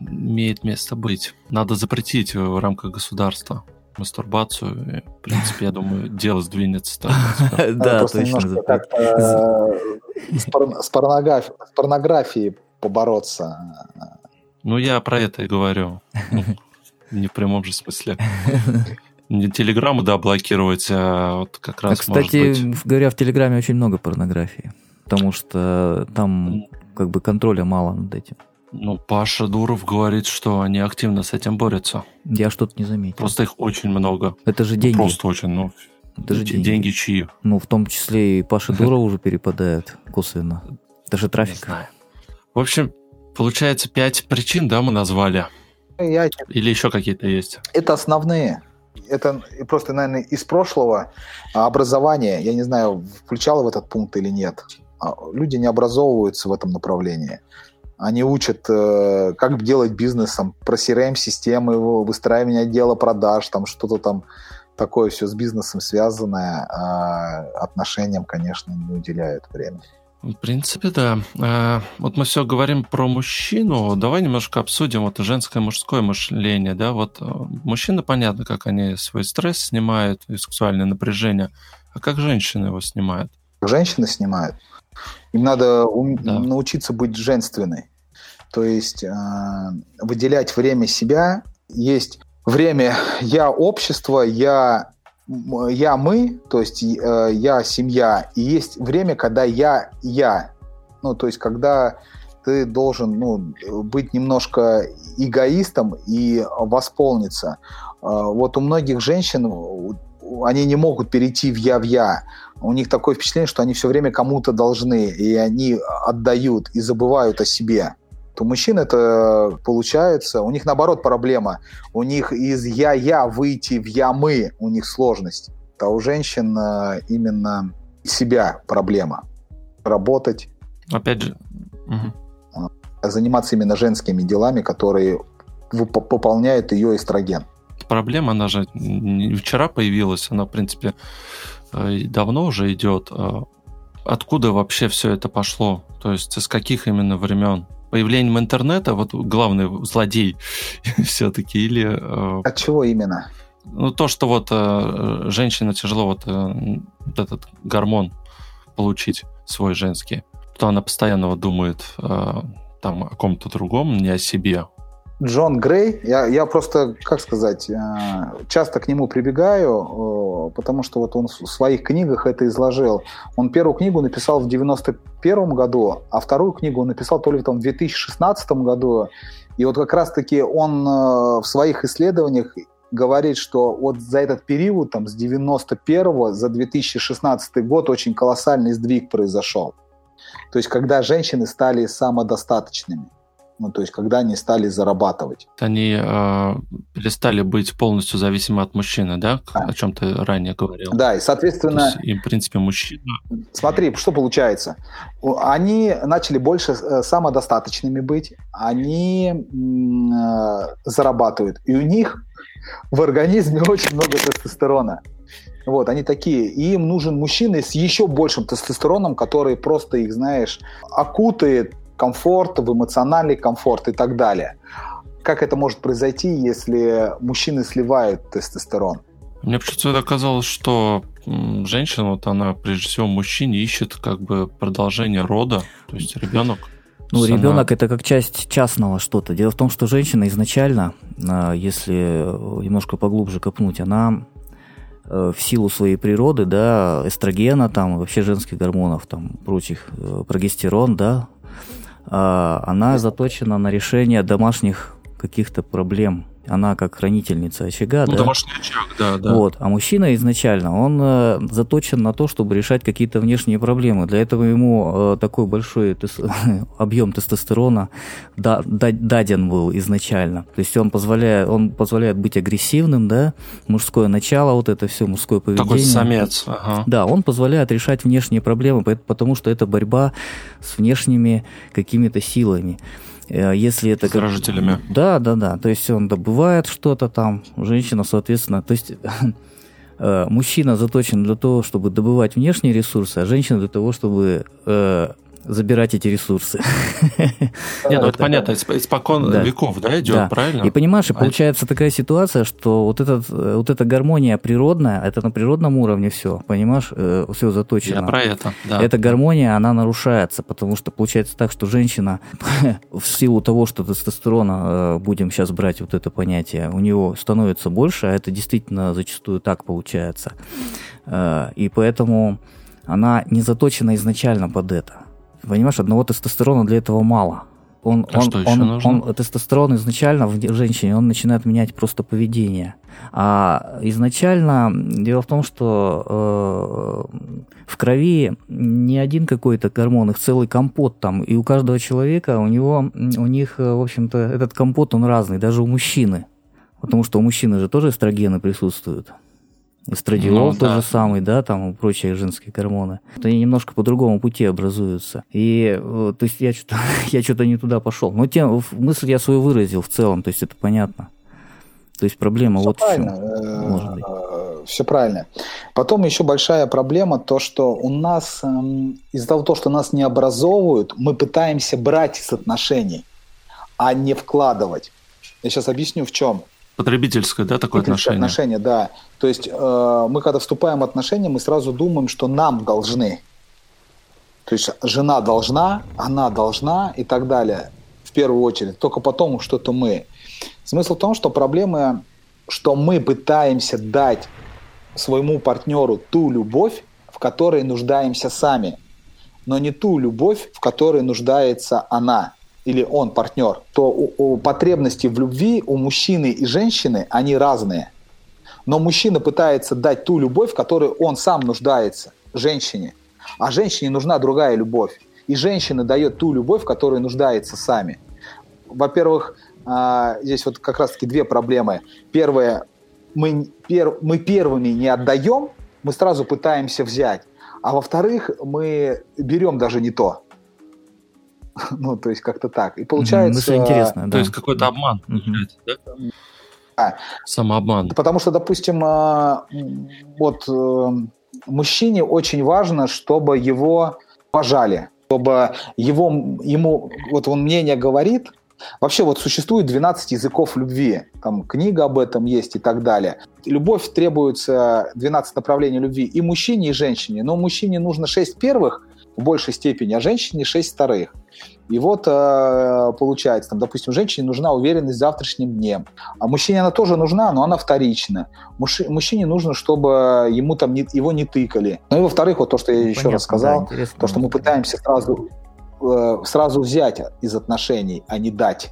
имеет место быть. Надо запретить в рамках государства мастурбацию. В принципе, я думаю, дело сдвинется. Да, точно. Э, с порнографией побороться. Ну, я про это и говорю. Не в прямом же смысле. Не телеграмму, да, блокировать, а вот как раз, а, Кстати, быть... говоря, в Телеграме очень много порнографии, потому что там как бы контроля мало над этим. Ну, Паша Дуров говорит, что они активно с этим борются. Я что-то не заметил. Просто их очень много. Это же деньги. Просто очень, ну, Это же деньги. деньги чьи? Ну, в том числе и Паша Дурову уже перепадает косвенно. Это же трафик. В общем, получается, пять причин, да, мы назвали? Я- Или еще какие-то есть? это основные. Это просто, наверное, из прошлого а, образования, я не знаю, включал в этот пункт или нет. А, Люди не образовываются в этом направлении. Они учат, э, как делать бизнесом, про CRM-системы, его выстраивание отдела продаж, там что-то там такое все с бизнесом связанное, а отношениям, конечно, не уделяют времени. В принципе, да. А, Вот мы все говорим про мужчину. Давай немножко обсудим вот женское мужское мышление. Да? Вот э, мужчины, понятно, как они свой стресс снимают и сексуальное напряжение. А как женщины его снимают? женщины снимают. Им надо ум- Да. научиться быть женственной. То есть э, выделять время себя. Есть время я общество, я, я мы, то есть э, я семья. И есть время, когда я я. Ну, то есть когда ты должен ну, быть немножко эгоистом и восполниться. Э, Вот у многих женщин они не могут перейти в я в я у них такое впечатление, что они все время кому-то должны, и они отдают и забывают о себе. То у мужчин это получается, у них наоборот проблема. У них из я-я выйти в я-мы, у них сложность. А у женщин э, именно себя проблема. Работать, Опять же, мгм. заниматься именно женскими делами, которые пополняют ее эстроген. проблема, она же не вчера появилась, она, в принципе, э, давно уже идет. А Откуда вообще все это пошло? То есть с каких именно времен? Появлением интернета, вот главный злодей все-таки, или э, От чего именно? ну, то, что вот э, женщина тяжело вот, э, вот этот гормон получить свой женский, то она постоянно вот думает э, там о ком-то другом, не о себе. Джон Грей, я, я просто, как сказать, э, часто к нему прибегаю, э, потому что вот он в своих книгах это изложил. Он первую книгу написал в 91 году, а вторую книгу он написал то ли там, в 2016 году. И вот как раз-таки он э, в своих исследованиях говорит, что вот за этот период, там, с 91 за 2016 год очень колоссальный сдвиг произошел. То есть, когда женщины стали самодостаточными. Ну, то есть, когда они стали зарабатывать. Они э, перестали быть полностью зависимы от мужчины, да? Да. О чем ты ранее говорил. Да, и, соответственно, есть им, в принципе, мужчина... смотри, что получается. Они начали больше э, самодостаточными быть, они э, зарабатывают, и у них в организме очень много тестостерона. Вот, они такие. И им нужен мужчина с еще большим тестостероном, который просто их, знаешь, окутает комфорт, в эмоциональный комфорт и так далее. Как это может произойти, если мужчины сливают тестостерон? Мне почему-то казалось, что женщина, вот она, прежде всего, мужчине ищет как бы продолжение рода, то есть ребенок. Ну, есть ребенок это как часть частного что-то. Дело в том, что женщина изначально, а, если немножко поглубже копнуть, она э, в силу своей природы, да, эстрогена, там, вообще женских гормонов, там, прочих, э, прогестерон, да, она заточена на решение домашних каких-то проблем. Она как хранительница очага, Ну, да. домашний очаг, да, да. Вот. А мужчина изначально, он э, заточен на то, чтобы решать какие-то внешние проблемы. Для этого ему э, такой большой тес- объем тестостерона да- да- даден был изначально. То есть он позволяет, он позволяет быть агрессивным, да, мужское начало, вот это все, мужское поведение. Такой самец. Ага. Да, он позволяет решать внешние проблемы, потому что это борьба с внешними какими-то силами. Э, Если это С заражителями. да, да, да. То есть он добывает что-то там, женщина, соответственно, то есть э, мужчина заточен для того, чтобы добывать внешние ресурсы, а женщина для того, чтобы э, забирать эти ресурсы. Не, ну это понятно, исп- испокон веков, да, идет, правильно? И понимаешь, и А- получается такая ситуация, что вот, этот, э, вот эта гармония природная, это на природном уровне все, понимаешь, все заточено. Я про это, да. Эта гармония, она нарушается, потому что получается так, что женщина в силу того, что тестостерона, э, будем сейчас брать вот это понятие, у него становится больше, а это действительно зачастую так получается. Э, И поэтому она не заточена изначально под это. Понимаешь, одного тестостерона для этого мало. он, а он, что он, нужно? он, тестостерон изначально в женщине, он начинает менять просто поведение. А изначально дело в том, что э, в крови не один какой-то гормон, их целый компот там, и у каждого человека, у него, у них, э, в общем-то, этот компот, он разный, даже у мужчины. Потому что у мужчины же тоже эстрогены присутствуют. Эстрадиол ну, тот да. же самый, да, там и прочие женские гормоны. Они немножко по другому пути образуются. И э, то есть я что-то я что-то не туда пошел. Но тем, мысль я свою выразил в целом, то есть это понятно. То есть проблема все вот правильно. в Может быть. Э, все правильно. Потом еще большая проблема то, что у нас эм, из-за того, что нас не образовывают, мы пытаемся брать из отношений, а не вкладывать. Я сейчас объясню в чем. Потребительское, да, такое отношение? отношение, да. То есть э, мы, когда вступаем в отношения, мы сразу думаем, что нам должны. То есть жена должна, она должна и так далее. В первую очередь. Только потом что-то мы. Смысл в том, что проблема, что мы пытаемся дать своему партнеру ту любовь, в которой нуждаемся сами, но не ту любовь, в которой нуждается она или он партнер, то у, у потребности в любви у мужчины и женщины, они разные. Но мужчина пытается дать ту любовь, в которой он сам нуждается женщине. А женщине нужна другая любовь. И женщина дает ту любовь, в которой нуждается сами. Во-первых, а, здесь вот как раз-таки две проблемы. Первое, мы, пер, мы первыми не отдаем, мы сразу пытаемся взять. А во-вторых, мы берем даже не то. Ну, то есть как-то так. И получается... Мысль интересная, да. То есть какой-то обман получается, да? А, Самообман. Потому что, допустим, а, вот э, мужчине очень важно, чтобы его пожали, чтобы его, ему, вот он мнение говорит, Вообще вот существует 12 языков любви, там книга об этом есть и так далее. Любовь требуется 12 направлений любви и мужчине, и женщине, но мужчине нужно 6 первых в большей степени, а женщине 6 вторых. И вот э, получается, там, допустим, женщине нужна уверенность в завтрашнем дне, а мужчине она тоже нужна, но она вторична. Мужи, мужчине нужно, чтобы ему там не, его не тыкали. Ну и во-вторых, вот то, что я ну, еще Понятно, раз сказал, да, то, что мы пытаемся сразу, э, сразу взять из отношений, а не дать.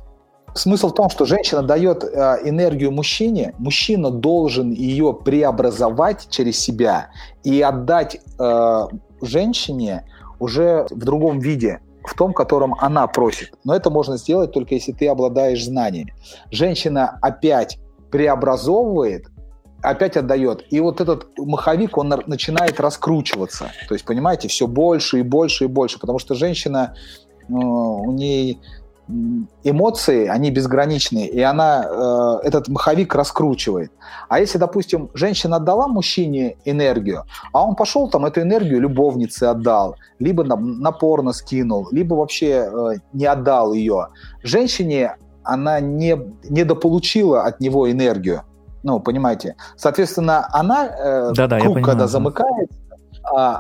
Смысл в том, что женщина дает э, энергию мужчине, мужчина должен ее преобразовать через себя и отдать э, женщине уже в другом виде в том, котором она просит. Но это можно сделать только если ты обладаешь знаниями. Женщина опять преобразовывает, опять отдает. И вот этот маховик, он начинает раскручиваться. То есть, понимаете, все больше и больше и больше. Потому что женщина, э, у ней эмоции, они безграничные, и она э, этот маховик раскручивает. А если, допустим, женщина отдала мужчине энергию, а он пошел там эту энергию любовнице отдал, либо напорно скинул, либо вообще э, не отдал ее, женщине она не недополучила от него энергию. Ну, понимаете? Соответственно, она, э, да -да, круг, когда замыкается, а,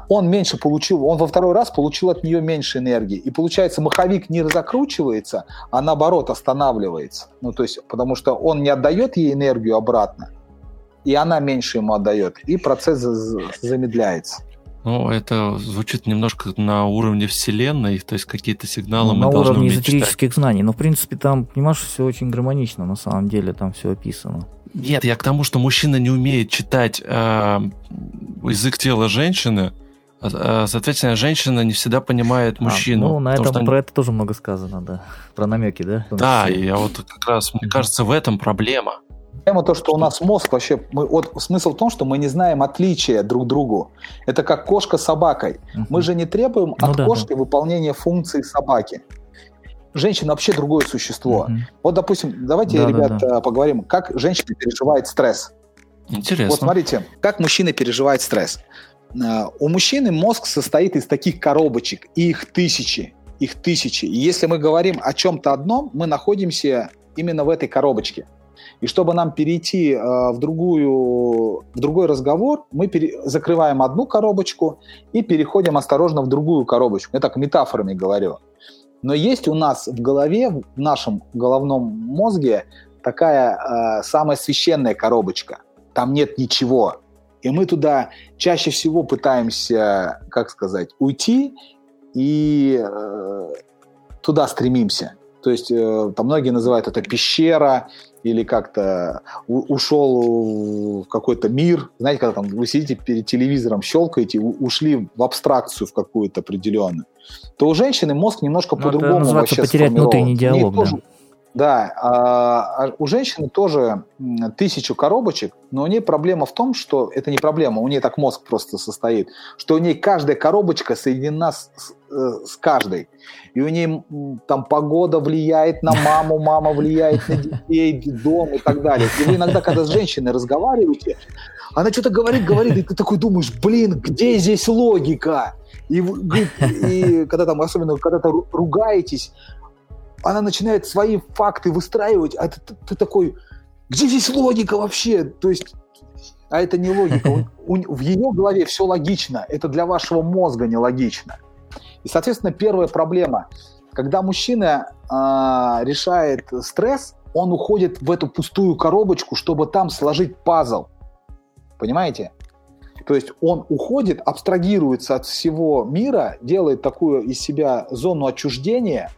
он меньше получил, он во второй раз получил от нее меньше энергии. И получается, маховик не закручивается, а наоборот останавливается. Ну, то есть, потому что он не отдает ей энергию обратно, и она меньше ему отдает, и процесс замедляется. Ну, это звучит немножко на уровне Вселенной, то есть какие-то сигналы ну, мы должны уровне эзотерических читать. знаний. Но, в принципе, там, понимаешь, все очень гармонично, на самом деле, там все описано. Нет, я к тому, что мужчина не умеет читать э, язык тела женщины, а, соответственно, женщина не всегда понимает а, мужчину. А, ну, на этом, что... про это тоже много сказано, да. Про намеки, да? Да, и я вот как раз, мне кажется, в этом проблема. Проблема то, что у нас мозг вообще... Мы, вот смысл в том, что мы не знаем отличия друг другу. Это как кошка с собакой. Мы же не требуем ну, от да, кошки да. выполнения функции собаки женщина вообще другое существо. Mm-hmm. Вот, допустим, давайте, да, ребят, да, да. поговорим, как женщина переживает стресс. Интересно. Вот смотрите, как мужчина переживает стресс. А, у мужчины мозг состоит из таких коробочек, и их тысячи, их тысячи. И если мы говорим о чем-то одном, мы находимся именно в этой коробочке. И чтобы нам перейти э, в, другую, в другой разговор, мы пере, закрываем одну коробочку и переходим осторожно в другую коробочку. Я так метафорами говорю. Но есть у нас в голове, в нашем головном мозге такая э, самая священная коробочка. Там нет ничего. И мы туда чаще всего пытаемся, как сказать, уйти и э, туда стремимся. То есть э, там многие называют это пещера или как-то ушел в какой-то мир. Знаете, когда там вы сидите перед телевизором, щелкаете, ушли в абстракцию в какую-то определенную, то у женщины мозг немножко Ну, по-другому вообще потерять внутренний диалог, да. тоже- Да, а, а у женщины тоже тысячу коробочек, но у нее проблема в том, что это не проблема, у нее так мозг просто состоит, что у нее каждая коробочка соединена с, с, э, с каждой. И у нее м, там погода влияет на маму, мама влияет на детей, дом и так далее. И вы иногда, когда с женщиной разговариваете, она что-то говорит, говорит, и ты такой думаешь, блин, где здесь логика? И, говорит, и когда там, особенно когда то ру- ругаетесь, она начинает свои факты выстраивать, а ты, ты- ты такой, где здесь логика вообще? То есть, а это не логика. У- у- в ее голове все логично, это для вашего мозга нелогично. И, соответственно, первая проблема, когда мужчина а, решает стресс, он уходит в эту пустую коробочку, чтобы там сложить пазл. Понимаете? То есть он уходит, абстрагируется от всего мира, делает такую из себя зону отчуждения,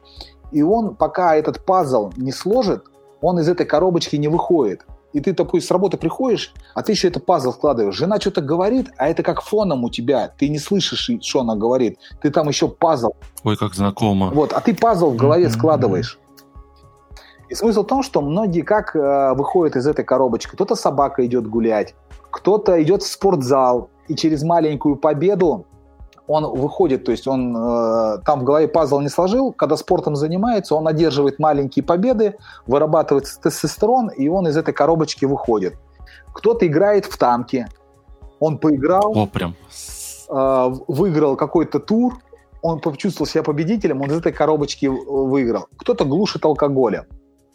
и он, пока этот пазл не сложит, он из этой коробочки не выходит. И ты такой с работы приходишь, а ты еще это пазл вкладываешь. Жена что-то говорит, а это как фоном у тебя. Ты не слышишь, что она говорит. Ты там еще пазл. Ой, как знакомо. Вот, а ты пазл в голове Мгм, складываешь. И смысл в том, что многие как э, выходят из этой коробочки. Кто-то собака идет гулять, кто-то идет в спортзал, и через маленькую победу он выходит, то есть он э, там в голове пазл не сложил, когда спортом занимается, он одерживает маленькие победы, вырабатывает тестостерон, и он из этой коробочки выходит. Кто-то играет в танки, он поиграл, О, прям. э, выиграл какой-то тур, он почувствовал себя победителем, он из этой коробочки выиграл. Кто-то глушит алкоголем.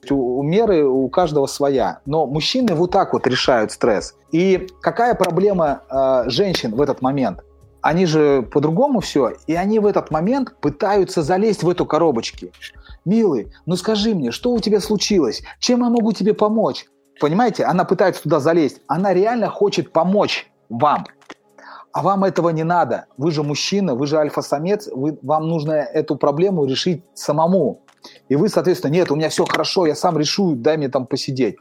У, у меры у каждого своя. Но мужчины вот так вот решают стресс. И какая проблема э, женщин в этот момент? Они же по-другому все, и они в этот момент пытаются залезть в эту коробочку. Милый, ну скажи мне, что у тебя случилось? Чем я могу тебе помочь? Понимаете, она пытается туда залезть. Она реально хочет помочь вам. А вам этого не надо. Вы же мужчина, вы же альфа-самец, вы, вам нужно эту проблему решить самому. И вы, соответственно, нет, у меня все хорошо, я сам решу, дай мне там посидеть.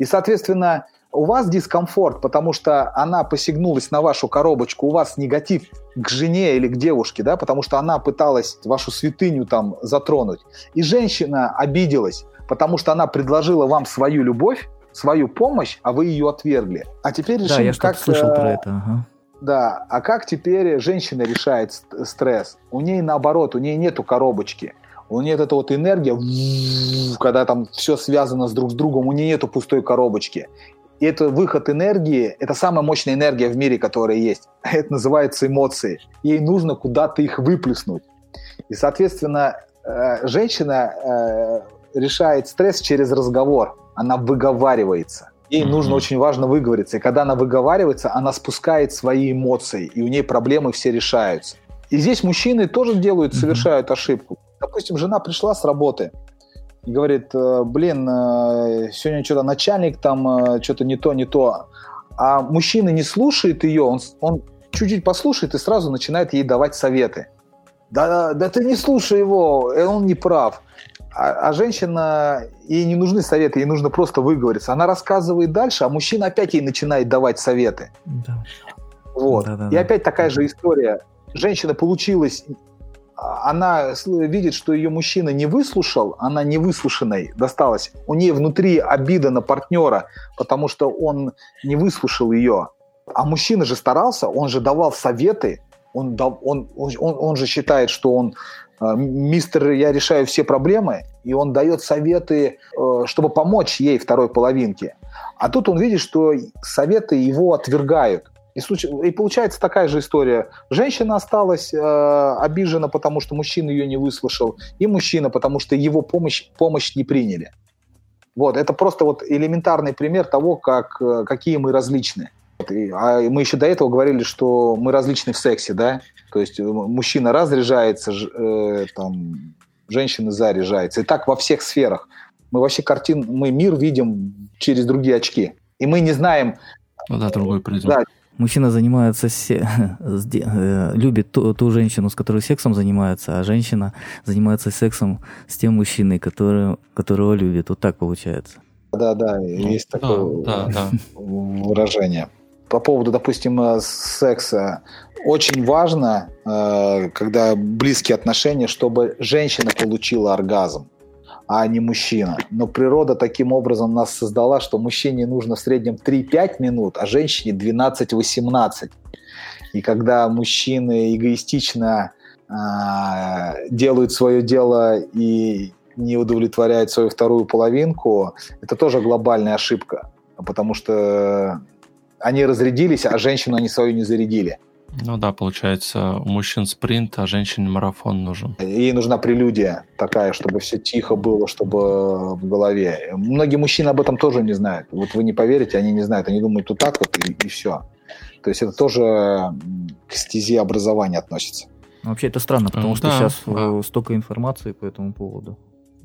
И, соответственно, у вас дискомфорт, потому что она посягнулась на вашу коробочку, у вас негатив к жене или к девушке, да, потому что она пыталась вашу святыню там затронуть. И женщина обиделась, потому что она предложила вам свою любовь, свою помощь, а вы ее отвергли. А теперь решим, Да, я как... слышал э, про это. ага. да, а как теперь женщина решает ст- стресс? У нее наоборот, у нее нету коробочки. У нее эта вот энергия, когда там все связано с друг с другом, у нее нету пустой коробочки. И это выход энергии, это самая мощная энергия в мире, которая есть. Это называется эмоции. Ей нужно куда-то их выплеснуть. И, соответственно, э, женщина э, решает стресс через разговор. Она выговаривается. Ей Мгм. нужно очень важно выговориться. И когда она выговаривается, она спускает свои эмоции, и у нее проблемы все решаются. И здесь мужчины тоже делают, совершают ошибку. Допустим, жена пришла с работы и говорит, э, блин, э, сегодня что-то начальник там, э, что-то не то, не то. А мужчина не слушает ее, он, он чуть-чуть послушает и сразу начинает ей давать советы. Да, да ты не слушай его, он не прав. А, а женщина, ей не нужны советы, ей нужно просто выговориться. Она рассказывает дальше, а мужчина опять ей начинает давать советы. Да. Вот. Да-да-да. И опять такая же история. Женщина получилась, она видит, что ее мужчина не выслушал, она не выслушанной досталась. У нее внутри обида на партнера, потому что он не выслушал ее. А мужчина же старался, он же давал советы, он, дав- он, он, он же считает, что он э, мистер, я решаю все проблемы, и он дает советы, э, чтобы помочь ей второй половинке. А тут он видит, что советы его отвергают. И, случ- и получается такая же история. Женщина осталась э, обижена, потому что мужчина ее не выслушал, и мужчина, потому что его помощь, помощь не приняли. Вот, это просто вот элементарный пример того, как, э, какие мы различны. И- а мы еще до этого говорили, что мы различны в сексе, да? То есть э, мужчина разряжается, ж- э, там, женщина заряжается. И так во всех сферах. Мы вообще картин, мы мир видим через другие очки. И мы не знаем, Ну да, другой призм. Да. Мужчина занимается, се... Э, любит ту, ту женщину, с которой сексом занимается, а женщина занимается сексом с тем мужчиной, который, которого любит. Вот так получается. Да, да, есть да, такое да, да. выражение. По поводу, допустим, э, секса. Очень важно, э, когда близкие отношения, чтобы женщина получила оргазм а не мужчина. Но природа таким образом нас создала, что мужчине нужно в среднем 3-5 минут, а женщине 12-18. И когда мужчины эгоистично э, делают свое дело и не удовлетворяют свою вторую половинку, это тоже глобальная ошибка, потому что они разрядились, а женщину они свою не зарядили. Ну да, получается, у мужчин спринт, а женщине марафон нужен. Ей нужна прелюдия такая, чтобы все тихо было, чтобы в голове. Многие мужчины об этом тоже не знают. Вот вы не поверите, они не знают. Они думают, вот так вот и, и все. То есть это тоже к стези образования относится. Вообще это странно, потому что да, сейчас да. столько информации по этому поводу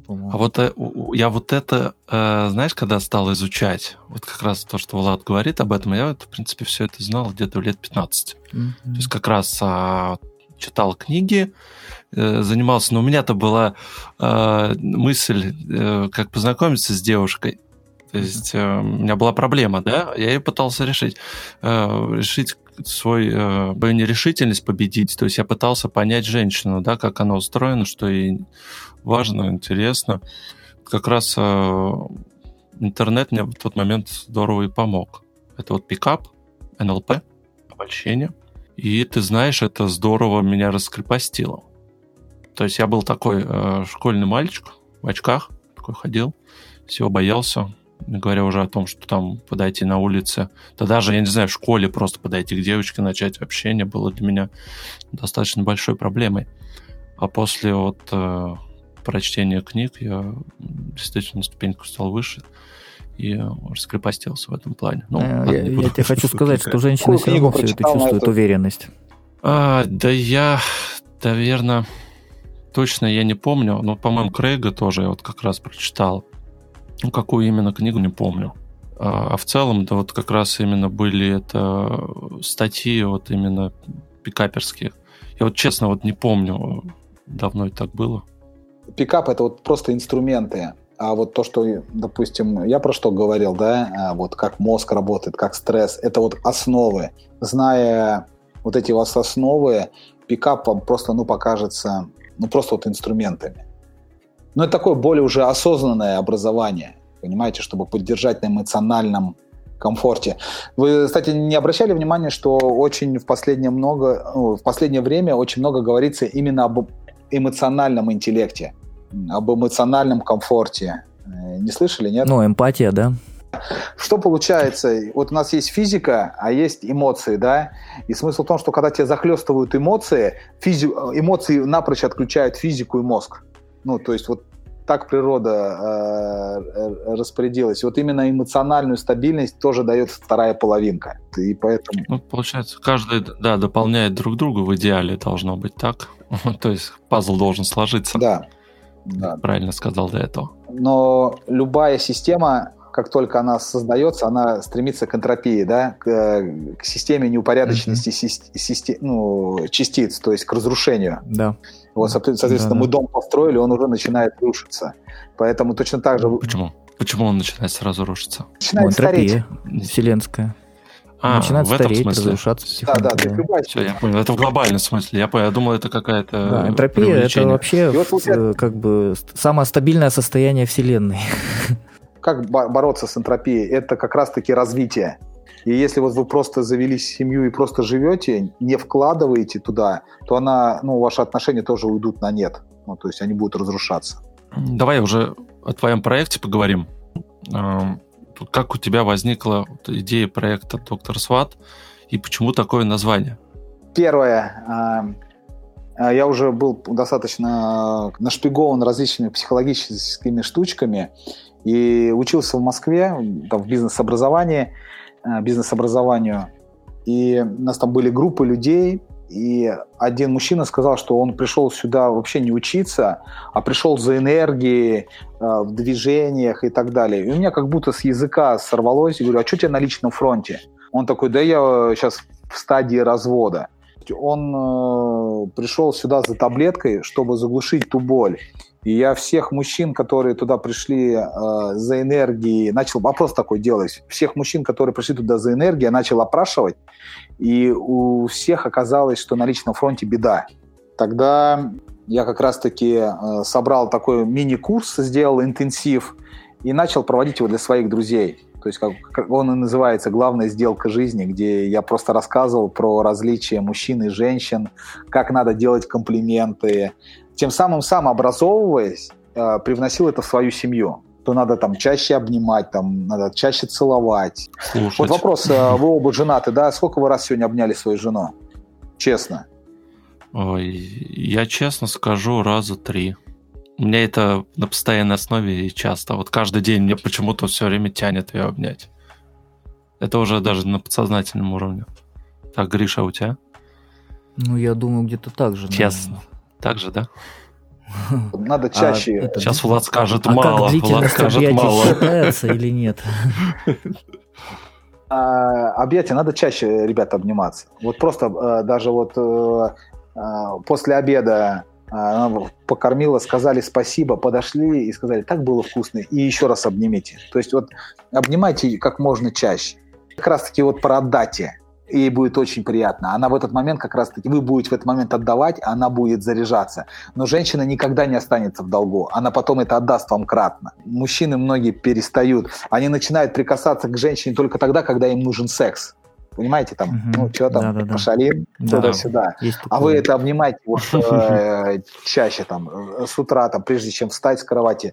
по-моему. А вот э, я вот это, э, знаешь, когда стал изучать, вот как раз то, что Влад говорит об этом, я, в принципе, все это знал где-то лет 15. Mm-hmm. То есть как раз а, читал книги, э, занимался, но у меня-то была мысль, как познакомиться с девушкой. То есть у меня была проблема, да, я ее пытался решить. решить свой, свою нерешительность победить. То есть я пытался понять женщину, да, как она устроена, что ей важно, интересно. Как раз э, интернет мне в тот момент здорово и помог. Это вот пикап, НЛП, обольщение. И ты знаешь, это здорово меня раскрепостило. То есть я был такой э, школьный мальчик в очках, такой ходил, всего боялся, не говоря уже о том, что там подойти на улице, да даже, я не знаю, в школе просто подойти к девочке, начать общение было для меня достаточно большой проблемой. А после вот э, прочтения книг я действительно ступеньку стал выше и раскрепостился в этом плане. Ну, а, я, я тебе хочу сказать, что женщины все равно все это чувствуют, это... уверенность. А, да я, наверное, точно я не помню, но, по-моему, Крейга тоже я вот как раз прочитал. Ну, какую именно книгу, не помню. А, а в целом, да вот как раз именно были это статьи вот именно пикаперские. Я вот честно вот не помню, давно это так было пикап это вот просто инструменты. А вот то, что, допустим, я про что говорил, да, а вот как мозг работает, как стресс, это вот основы. Зная вот эти вот основы, пикап вам просто, ну, покажется, ну, просто вот инструментами. Но это такое более уже осознанное образование, понимаете, чтобы поддержать на эмоциональном комфорте. Вы, кстати, не обращали внимания, что очень в последнее много, ну, в последнее время очень много говорится именно об эмоциональном интеллекте, об эмоциональном комфорте. Э, не слышали, нет? Ну, эмпатия, да. Что получается? Вот у нас есть физика, а есть эмоции, да? И смысл в том, что когда тебя захлестывают эмоции, физи... эмоции напрочь отключают физику и мозг. Ну, то есть вот так природа э, распорядилась. Вот именно эмоциональную стабильность тоже дает вторая половинка. И поэтому... Ну, получается, каждый да, дополняет друг друга в идеале, должно быть так. То есть пазл должен сложиться. Да. да. Правильно сказал до этого. Но любая система, как только она создается, она стремится к энтропии, да, к, к системе неупорядоченности mm-hmm. систем, ну, частиц, то есть к разрушению. Да. Вот, соответственно, да, мы дом построили, он уже начинает рушиться. Поэтому точно так же... Почему? Почему он начинает сразу рушиться? Начинает стареть. вселенская. А, начинает в этом стареть, смысле. разрушаться Да, да, да. Все, я понял. Это в глобальном смысле. Я, понял. я думал, это какая-то Да, энтропия – это вообще вот, э, как бы самое стабильное состояние Вселенной. Как бороться с энтропией? Это как раз-таки развитие. И если вот вы просто завели семью и просто живете, не вкладываете туда, то она, ну, ваши отношения тоже уйдут на нет. Ну, то есть они будут разрушаться. Давай уже о твоем проекте поговорим. Как у тебя возникла идея проекта «Доктор Сват» и почему такое название? Первое. А, я уже был достаточно нашпигован различными психологическими штучками и учился в Москве там, в бизнес-образовании. Э, бизнес-образованию. И у нас там были группы людей, и один мужчина сказал, что он пришел сюда вообще не учиться, а пришел за энергией, э, в движениях и так далее. И у меня как будто с языка сорвалось, и говорю, а что тебе на личном фронте? Он такой, да я сейчас в стадии развода. Он э, пришел сюда за таблеткой, чтобы заглушить ту боль. И я всех мужчин, которые туда пришли э, за энергией, начал вопрос такой делать. Всех мужчин, которые пришли туда за энергией, я начал опрашивать. И у всех оказалось, что на личном фронте беда. Тогда я как раз-таки э, собрал такой мини-курс, сделал интенсив и начал проводить его для своих друзей. То есть, как, он и называется, главная сделка жизни, где я просто рассказывал про различия мужчин и женщин, как надо делать комплименты. Тем самым, сам образовываясь, э, привносил это в свою семью то надо там чаще обнимать, там надо чаще целовать. Слушать. Вот вопрос, э, вы оба женаты, да? Сколько вы раз сегодня обняли свою жену? Честно. Ой, я честно скажу, раза три. У меня это на постоянной основе и часто. Вот каждый день мне почему-то все время тянет ее обнять. Это уже даже на подсознательном уровне. Так, Гриша, а у тебя? Ну, я думаю, где-то так же. Честно. Наверное. Так же, да? Надо а чаще. А, Сейчас Влад скажет а мало. Как Влад скажет мало. считается или нет? А, объятия надо чаще, ребята, обниматься. Вот просто а, даже вот э, а, после обеда она покормила, сказали спасибо, подошли и сказали, так было вкусно, и еще раз обнимите. То есть вот обнимайте как можно чаще. Как раз таки вот про отдате. Ей будет очень приятно. Она в этот момент как раз таки, вы будете в этот момент отдавать, а она будет заряжаться. Но женщина никогда не останется в долгу. Она потом это отдаст вам кратно. Мужчины многие перестают. Они начинают прикасаться к женщине только тогда, когда им нужен секс. Понимаете, там, угу. ну, что там, да, да, пошалим, да. туда-сюда. А вы это обнимаете вот, э, чаще, там, э, с утра, там, прежде чем встать с кровати,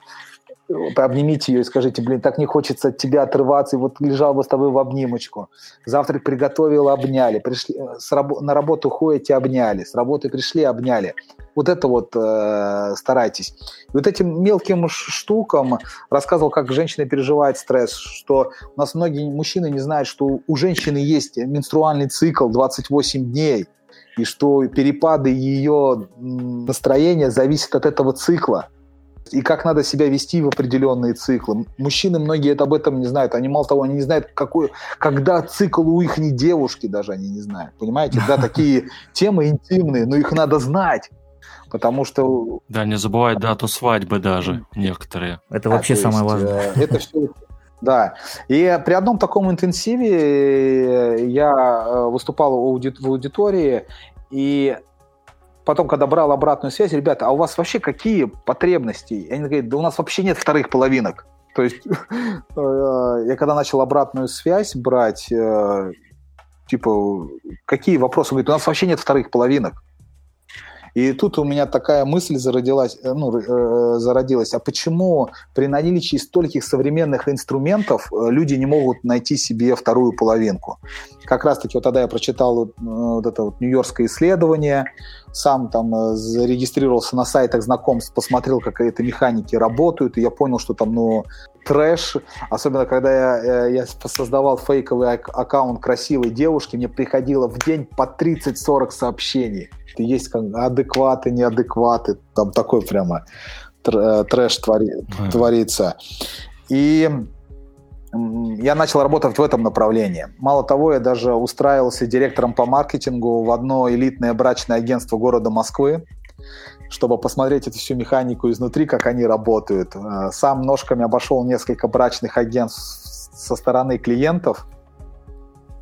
обнимите ее и скажите, блин, так не хочется от тебя отрываться, и вот лежал бы с тобой в обнимочку. Завтрак приготовил, обняли. Пришли, э, с раб- на работу ходите, обняли. С работы пришли, обняли. Вот это вот э, старайтесь. И вот этим мелким штукам рассказывал, как женщина переживает стресс, что у нас многие мужчины не знают, что у женщины есть менструальный цикл 28 дней, и что перепады ее настроения зависят от этого цикла и как надо себя вести в определенные циклы. Мужчины многие это об этом не знают. Они, мало того, они не знают, какой, когда цикл у их девушки даже они не знают. Понимаете? Да, такие темы интимные, но их надо знать. Потому что... Да, не забывай дату свадьбы даже некоторые. Это вообще самое есть, важное. Э, это все да. И при одном таком интенсиве я э, выступал в аудитории, и потом, когда брал обратную связь, ребята, а у вас вообще какие потребности? И они говорят, да у нас вообще нет вторых половинок. То есть я когда начал обратную связь брать, типа, какие вопросы? Он говорит, у нас вообще нет вторых половинок. И тут у меня такая мысль зародилась, э, ну, э, зародилась, а почему при наличии стольких современных инструментов э, люди не могут найти себе вторую половинку? Как раз-таки вот тогда я прочитал вот это вот нью-йоркское исследование, сам там зарегистрировался на сайтах знакомств, посмотрел, как эти механики работают, и я понял, что там, ну, трэш, особенно когда я, я создавал фейковый аккаунт красивой девушки, мне приходило в день по 30-40 сообщений. Есть как адекваты, неадекваты, там такой прямо э, трэш твори, творится. И я начал работать в этом направлении. Мало того, я даже устраивался директором по маркетингу в одно элитное брачное агентство города Москвы, чтобы посмотреть эту всю механику изнутри, как они работают. Э, сам ножками обошел несколько брачных агентств со стороны клиентов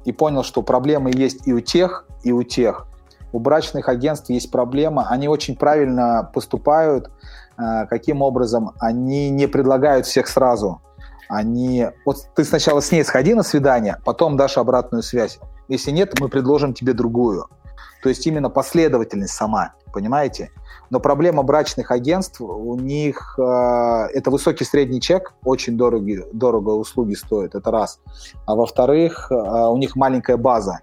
и понял, что проблемы есть и у тех, и у тех у брачных агентств есть проблема, они очень правильно поступают, э, каким образом они не предлагают всех сразу. Они, вот ты сначала с ней сходи на свидание, потом дашь обратную связь. Если нет, мы предложим тебе другую. То есть именно последовательность сама, понимаете? Но проблема брачных агентств, у них э, это высокий средний чек, очень дорого, дорого услуги стоят, это раз. А во-вторых, э, у них маленькая база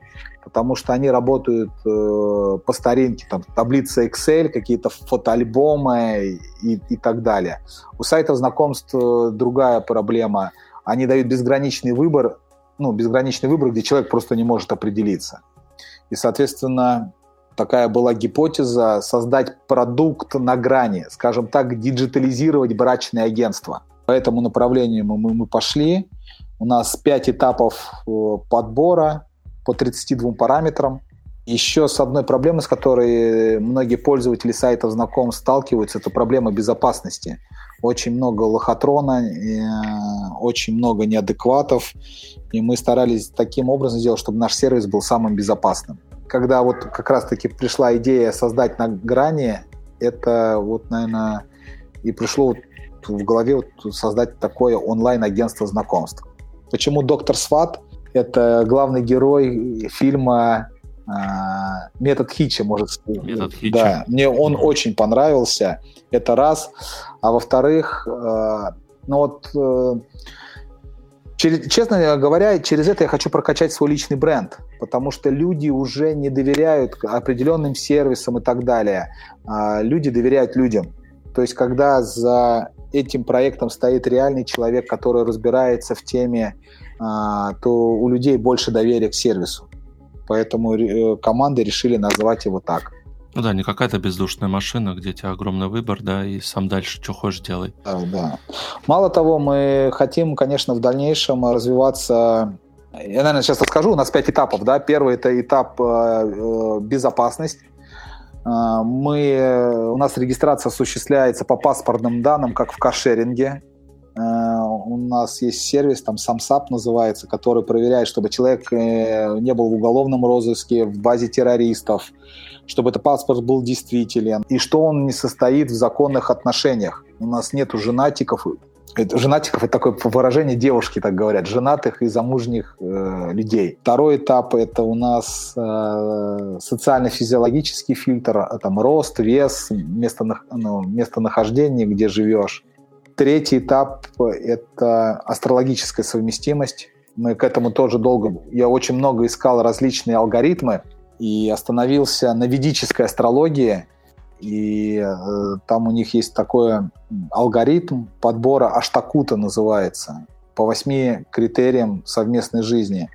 потому что они работают э, по старинке, там таблица Excel, какие-то фотоальбомы и, и так далее. У сайтов знакомств э, другая проблема. Они дают безграничный выбор, ну, безграничный выбор, где человек просто не может определиться. И, соответственно, такая была гипотеза создать продукт на грани, скажем так, диджитализировать брачное агентство. По этому направлению мы, мы пошли. У нас пять этапов э, подбора, по 32 параметрам. Еще с одной проблемой, с которой многие пользователи сайтов знаком сталкиваются, это проблема безопасности. Очень много лохотрона, э, очень много неадекватов, и мы старались таким образом сделать, чтобы наш сервис был самым безопасным. Когда вот как раз-таки пришла идея создать на грани, это вот, наверное, и пришло вот в голове вот создать такое онлайн-агентство знакомств. Почему доктор Сват? Это главный герой фильма метод Хитча, может сказать. Метод Хитча. Да, мне он mm очень понравился. Это раз. А во-вторых, э, ну вот, э, через, честно говоря, через это я хочу прокачать свой личный бренд, потому что люди уже не доверяют определенным сервисам и так далее. А люди доверяют людям. То есть, когда за этим проектом стоит реальный человек, который разбирается в теме, а, то у людей больше доверия к сервису. Поэтому э, команды решили назвать его так. Ну да, не какая-то бездушная машина, где у тебя огромный выбор, да, и сам дальше что хочешь делай. Да, да. Мало того, мы хотим, конечно, в дальнейшем развиваться я, наверное, сейчас расскажу. У нас пять этапов. Да? Первый это этап э, э безопасность. Э, мы, у нас регистрация осуществляется по паспортным данным, как в кашеринге. Э, у нас есть сервис, там SamSap называется, который проверяет, чтобы человек э, не был в уголовном розыске, в базе террористов, чтобы этот паспорт был действителен, и что он не состоит в законных отношениях. У нас нету женатиков. Женатиков это такое выражение девушки, так говорят, женатых и замужних э, людей. Второй этап это у нас э, социально-физиологический фильтр, там рост, вес, место, ну, местонахождение, где живешь. Третий этап – это астрологическая совместимость. Мы к этому тоже долго... Я очень много искал различные алгоритмы и остановился на ведической астрологии. И э, там у них есть такой алгоритм подбора Аштакута называется, по восьми критериям совместной жизни.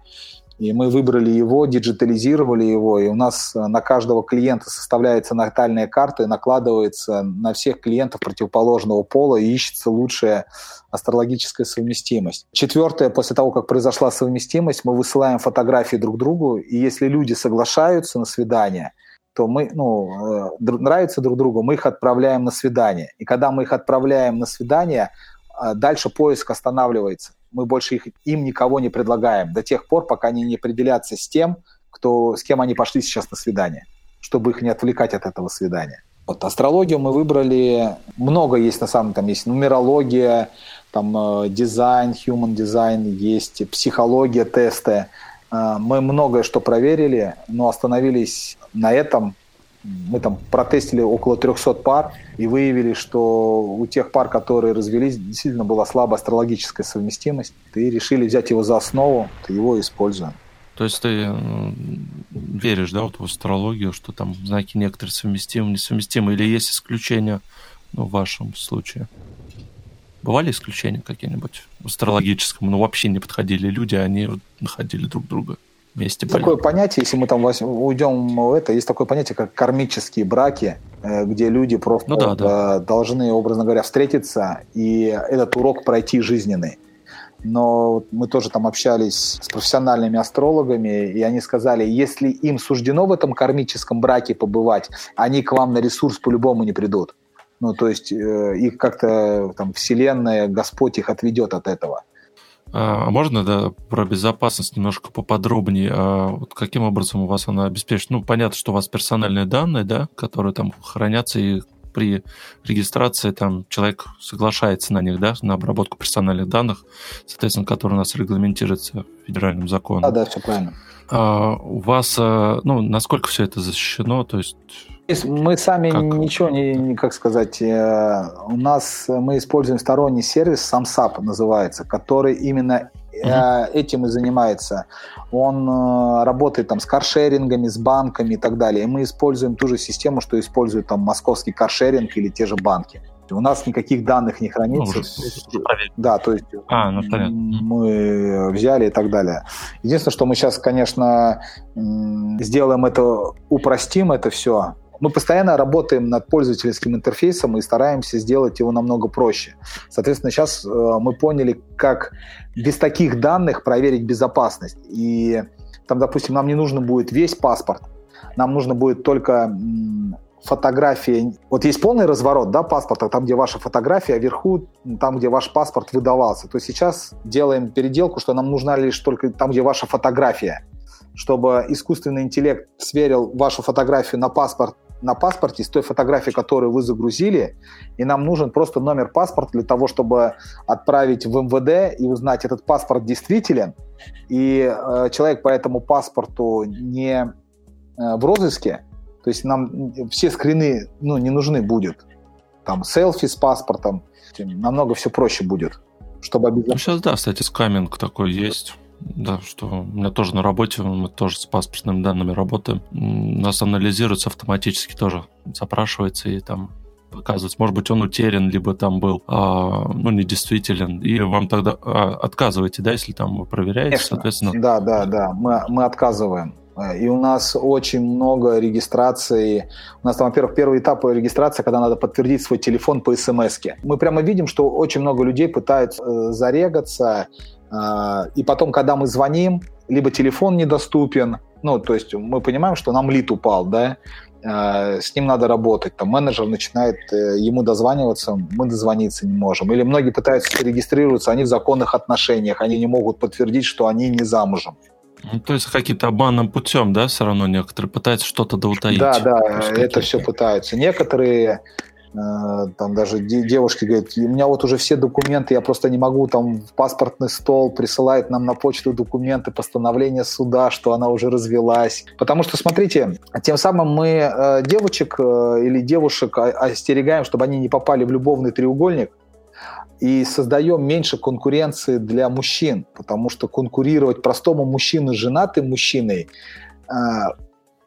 И мы выбрали его, диджитализировали его, и у нас э, на каждого клиента составляется натальная карта и накладывается на всех клиентов противоположного пола и ищется лучшая астрологическая совместимость. Четвертое, после того, как произошла совместимость, мы высылаем фотографии друг другу, и если люди соглашаются на свидание, то мы, ну, э, нравятся друг другу, мы их отправляем на свидание. И когда мы их отправляем на свидание, э, дальше поиск останавливается мы больше их, им никого не предлагаем до тех пор, пока они не определятся с тем, кто, с кем они пошли сейчас на свидание, чтобы их не отвлекать от этого свидания. Вот астрологию мы выбрали, много есть на самом там есть нумерология, там э, дизайн, human дизайн, есть психология, тесты. Э, мы многое что проверили, но остановились на этом, мы там протестили около 300 пар и выявили, что у тех пар, которые развелись, действительно была слабая астрологическая совместимость. И решили взять его за основу, его используем. То есть ты веришь, да, вот в астрологию, что там знаки некоторые совместимы, несовместимы, или есть исключения ну, в вашем случае? Бывали исключения какие-нибудь в астрологическом? Ну, вообще не подходили люди, они находили друг друга вместе. Такое понятие, если мы там уйдем в это, есть такое понятие, как кармические браки, э, где люди просто ну, да, да. должны, образно говоря, встретиться и этот урок пройти жизненный. Но мы тоже там общались с профессиональными астрологами, и они сказали, если им суждено в этом кармическом браке побывать, они к вам на ресурс по-любому не придут. Ну, то есть э, их как-то там Вселенная, Господь их отведет от этого. А, а можно, да, про безопасность немножко поподробнее? А вот каким образом у вас она обеспечена? Ну, понятно, что у вас персональные данные, да, которые там хранятся, и при регистрации там человек соглашается на них, да, на обработку персональных данных, соответственно, которые у нас регламентируется федеральным законом. Да, да, все правильно. А у вас, а, ну, насколько все это защищено? То есть мы сами как? ничего не, как сказать, э, у нас мы используем сторонний сервис, SamSap называется, который именно угу. этим и занимается. Он э, работает там с каршерингами, с банками и так далее. И мы используем ту же систему, что использует там московский каршеринг или те же банки. У нас никаких данных не хранится. Ну, да, то есть а, ну, мы взяли и так далее. Единственное, что мы сейчас, конечно, сделаем это, упростим это все, мы постоянно работаем над пользовательским интерфейсом и стараемся сделать его намного проще. Соответственно, сейчас э, мы поняли, как без таких данных проверить безопасность. И там, допустим, нам не нужно будет весь паспорт, нам нужно будет только фотографии. Вот есть полный разворот да, паспорта, там, где ваша фотография, а вверху, там, где ваш паспорт выдавался. То сейчас делаем переделку, что нам нужна лишь только там, где ваша фотография, чтобы искусственный интеллект сверил вашу фотографию на паспорт на паспорте с той фотографией, которую вы загрузили, и нам нужен просто номер паспорта для того, чтобы отправить в МВД и узнать, этот паспорт действителен, и э, человек по этому паспорту не э, в розыске, то есть нам все скрины ну, не нужны будет. Там селфи с паспортом, намного все проще будет. Чтобы обязательно... Ну, сейчас, да, кстати, скаминг такой есть. Да, что у меня тоже на работе, мы тоже с паспортными данными работаем. Нас анализируется автоматически тоже, запрашивается и там показывается. Может быть, он утерян, либо там был, а, ну, недействителен. И вам тогда а, отказываете, да, если там вы проверяете, Конечно. соответственно. Да, да, да, мы, мы отказываем. И у нас очень много регистрации. У нас там, во-первых, первый этап регистрации, когда надо подтвердить свой телефон по смс. -ке. Мы прямо видим, что очень много людей пытаются э, зарегаться, э, и потом, когда мы звоним, либо телефон недоступен, ну, то есть мы понимаем, что нам лид упал, да, э, с ним надо работать. Там менеджер начинает ему дозваниваться, мы дозвониться не можем. Или многие пытаются зарегистрироваться, они в законных отношениях, они не могут подтвердить, что они не замужем. Ну, то есть каким-то обманным путем, да, все равно некоторые пытаются что-то доутаить. Да, да, это все пытаются. Некоторые, э, там даже девушки говорят, у меня вот уже все документы, я просто не могу там в паспортный стол, присылает нам на почту документы, постановление суда, что она уже развелась. Потому что, смотрите, тем самым мы э, девочек э, или девушек остерегаем, чтобы они не попали в любовный треугольник, и создаем меньше конкуренции для мужчин, потому что конкурировать простому мужчине с женатым мужчиной, э,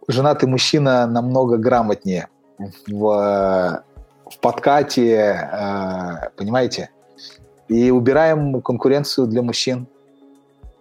женатый мужчина намного грамотнее в, в подкате, э, понимаете? И убираем конкуренцию для мужчин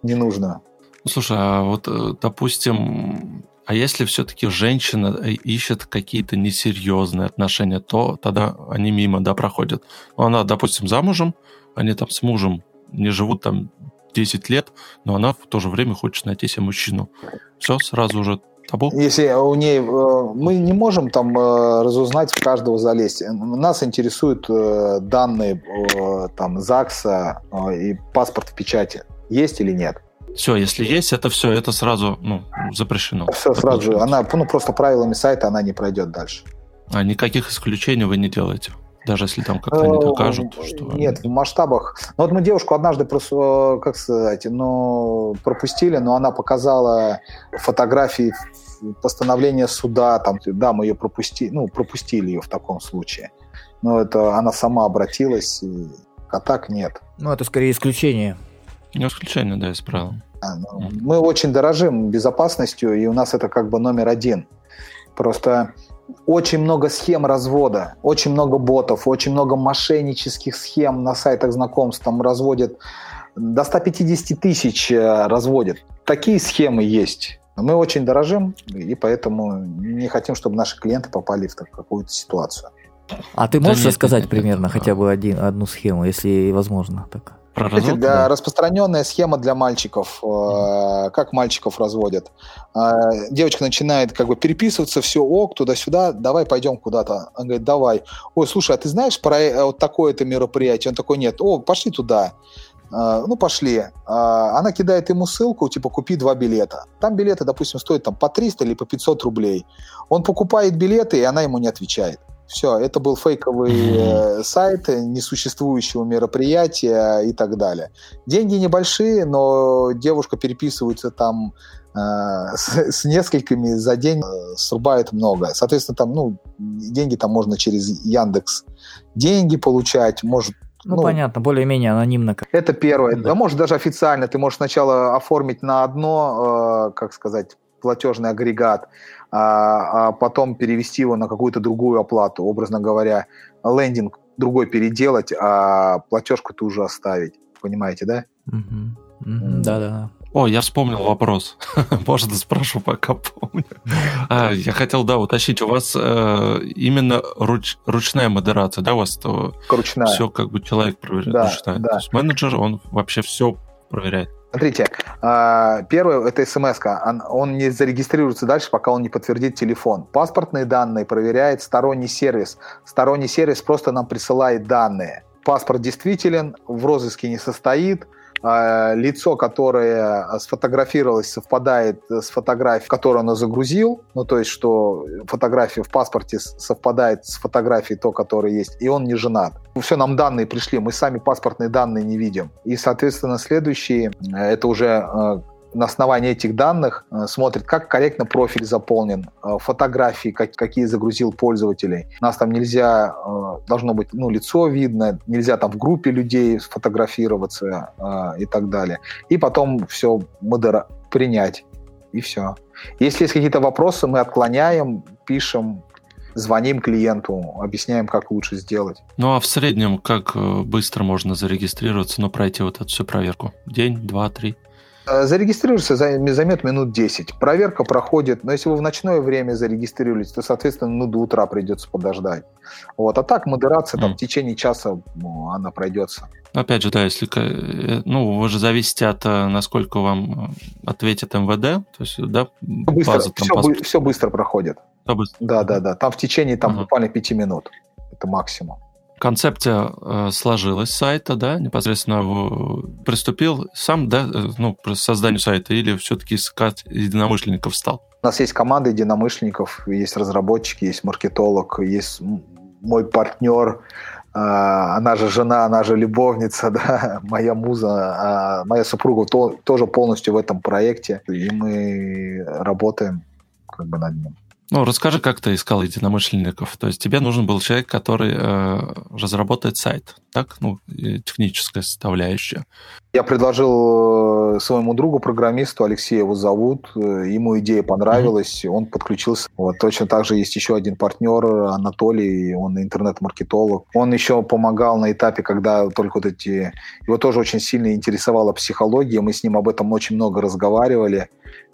ненужную. Слушай, а вот, э, допустим, а если все-таки женщина э, ищет какие-то несерьезные отношения, то тогда они мимо, да, проходят. Ну, она, допустим, замужем, они там с мужем не живут там 10 лет, но она в то же время хочет найти себе мужчину. Все, сразу же табу. Если у ней... Э, мы не можем там э, разузнать в каждого залезть. Нас интересуют данные там ЗАГСа и паспорт в печати. Есть или нет? Все, если есть, это все, это сразу ну, запрещено. Все сразу же. Она ну, просто правилами сайта она не пройдет дальше. А никаких исключений вы не делаете? Даже если там как-то не докажут, что... Нет, в масштабах. Ну, вот мы девушку однажды, просто, как сказать, ну, пропустили, но она показала фотографии постановления суда, там, да, мы ее пропустили, ну, пропустили ее в таком случае. Но это она сама обратилась, а так нет. Ну, это скорее исключение. Не исключение, да, из правил. А, ну, мы очень дорожим безопасностью, и у нас это как бы номер один. Просто очень много схем развода, очень много ботов, очень много мошеннических схем на сайтах знакомств. Там разводят до 150 тысяч э, разводят. Такие схемы есть. Мы очень дорожим, и поэтому не хотим, чтобы наши клиенты попали в какую-то ситуацию. А ты можешь да нет, рассказать нет, примерно нет, хотя бы один, одну схему, если возможно? Так? Про развод, да. Распространенная схема для мальчиков. Э, как мальчиков разводят? Э, девочка начинает как бы переписываться, все, ок, туда-сюда, давай пойдем куда-то. Он говорит, давай. Ой, слушай, а ты знаешь про э, вот такое-то мероприятие? Он такой, нет. О, пошли туда. Ну, пошли. Она кидает ему ссылку, типа, купи два билета. Там билеты, допустим, стоят там по 300 или по 500 рублей. Он покупает билеты, и она ему не отвечает. Все, это был фейковый mm-hmm. сайт несуществующего мероприятия и так далее. Деньги небольшие, но девушка переписывается там э, с, с несколькими за день, э, срубает много. Соответственно, там, ну, деньги там можно через Яндекс деньги получать, может ну, ну, понятно, более-менее анонимно. Это первое. Да. да, может, даже официально. Ты можешь сначала оформить на одно, э, как сказать, платежный агрегат, а, а потом перевести его на какую-то другую оплату, образно говоря, лендинг другой переделать, а платежку-то уже оставить. Понимаете, да? Да-да-да. О, я вспомнил вопрос. Можно спрошу, пока помню. А, я хотел, да, уточнить, у вас э, именно руч, ручная модерация, да, у вас то ручная. все как бы человек проверяет, да, ручная. Да. То есть менеджер, он вообще все проверяет. Смотрите, а, первое – это смс -ка. Он не зарегистрируется дальше, пока он не подтвердит телефон. Паспортные данные проверяет сторонний сервис. Сторонний сервис просто нам присылает данные. Паспорт действителен, в розыске не состоит – лицо, которое сфотографировалось, совпадает с фотографией, которую он загрузил, ну, то есть, что фотография в паспорте совпадает с фотографией то, которая есть, и он не женат. Все, нам данные пришли, мы сами паспортные данные не видим. И, соответственно, следующие, э, это уже э, на основании этих данных э, смотрит, как корректно профиль заполнен, э, фотографии, как, какие загрузил пользователей. Нас там нельзя, э, должно быть ну, лицо видно, нельзя там в группе людей сфотографироваться и так далее. И потом все модера принять, и все. Если есть какие-то вопросы, мы отклоняем, пишем, звоним клиенту, объясняем, как лучше сделать. Ну а в среднем как быстро можно зарегистрироваться, ну пройти вот эту всю проверку? День, два, три? Э, зарегистрироваться займет минут 10. Проверка проходит, но если вы в ночное время зарегистрировались, то, соответственно, ну, до утра придется подождать. Вот. А так модерация там, mm. в течение часа ну, она пройдется. Опять же, да, если, э, ну, вы же зависите от, э, насколько вам ответит МВД, то есть, да, быстро, база, там, все, все быстро проходит. Все быстро. Да, да, да. Там в течение там, ага. буквально пяти минут. Это максимум концепция э, сложилась сайта, да, непосредственно приступил сам, да, э, ну, к созданию сайта или все-таки искать единомышленников стал? У нас есть команда единомышленников, есть разработчики, есть маркетолог, есть мой партнер, э, она же жена, она же любовница, да, моя муза, а моя супруга то, тоже полностью в этом проекте, и мы работаем как бы над ним. Ну, расскажи, как ты искал единомышленников. То есть тебе нужен был человек, который э, разработает сайт, так? Ну, техническая составляющая. Я предложил э, своему другу, программисту, Алексею его зовут, э, ему идея понравилась, mm-hmm. он подключился. Вот, точно так же есть еще один партнер, Анатолий, он интернет-маркетолог. Он еще помогал на этапе, когда только вот эти... Его тоже очень сильно интересовала психология, мы с ним об этом очень много разговаривали.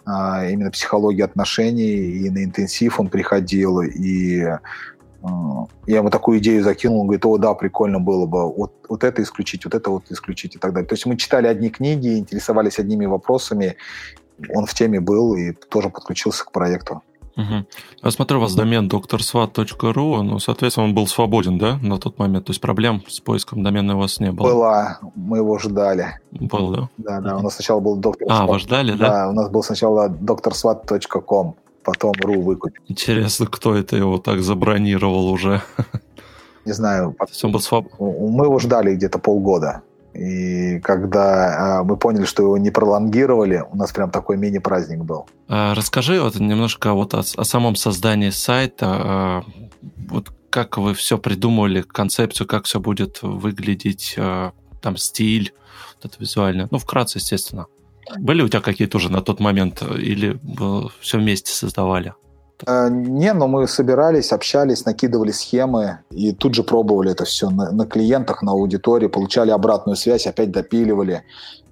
А, именно психологии отношений, и на интенсив он приходил, и а, я ему такую идею закинул, он говорит, о, да, прикольно было бы вот, вот это исключить, вот это вот исключить и так далее. То есть мы читали одни книги, интересовались одними вопросами, он в теме был и тоже подключился к проекту. Угу. Я смотрю, у вас домен drsvat.ru, ну, соответственно, он был свободен, да, на тот момент? То есть проблем с поиском домена у вас не было? Была, мы его ждали. Был, да? Да, да, у нас сначала был доктор А, вы ждали, да? Да, у нас был сначала drsvat.com, потом ру выкупил. Интересно, кто это его так забронировал уже? Не знаю. Он был своб... Мы его ждали где-то полгода. И когда а, мы поняли, что его не пролонгировали, у нас прям такой мини-праздник был. А, расскажи вот немножко вот о, о самом создании сайта. А, вот как вы все придумывали, концепцию, как все будет выглядеть, там стиль, вот это визуально. Ну, вкратце, естественно. Были у тебя какие-то уже на тот момент или все вместе создавали? Э, не, но мы собирались, общались, накидывали схемы и тут же пробовали это все на, на клиентах, на аудитории, получали обратную связь, опять допиливали.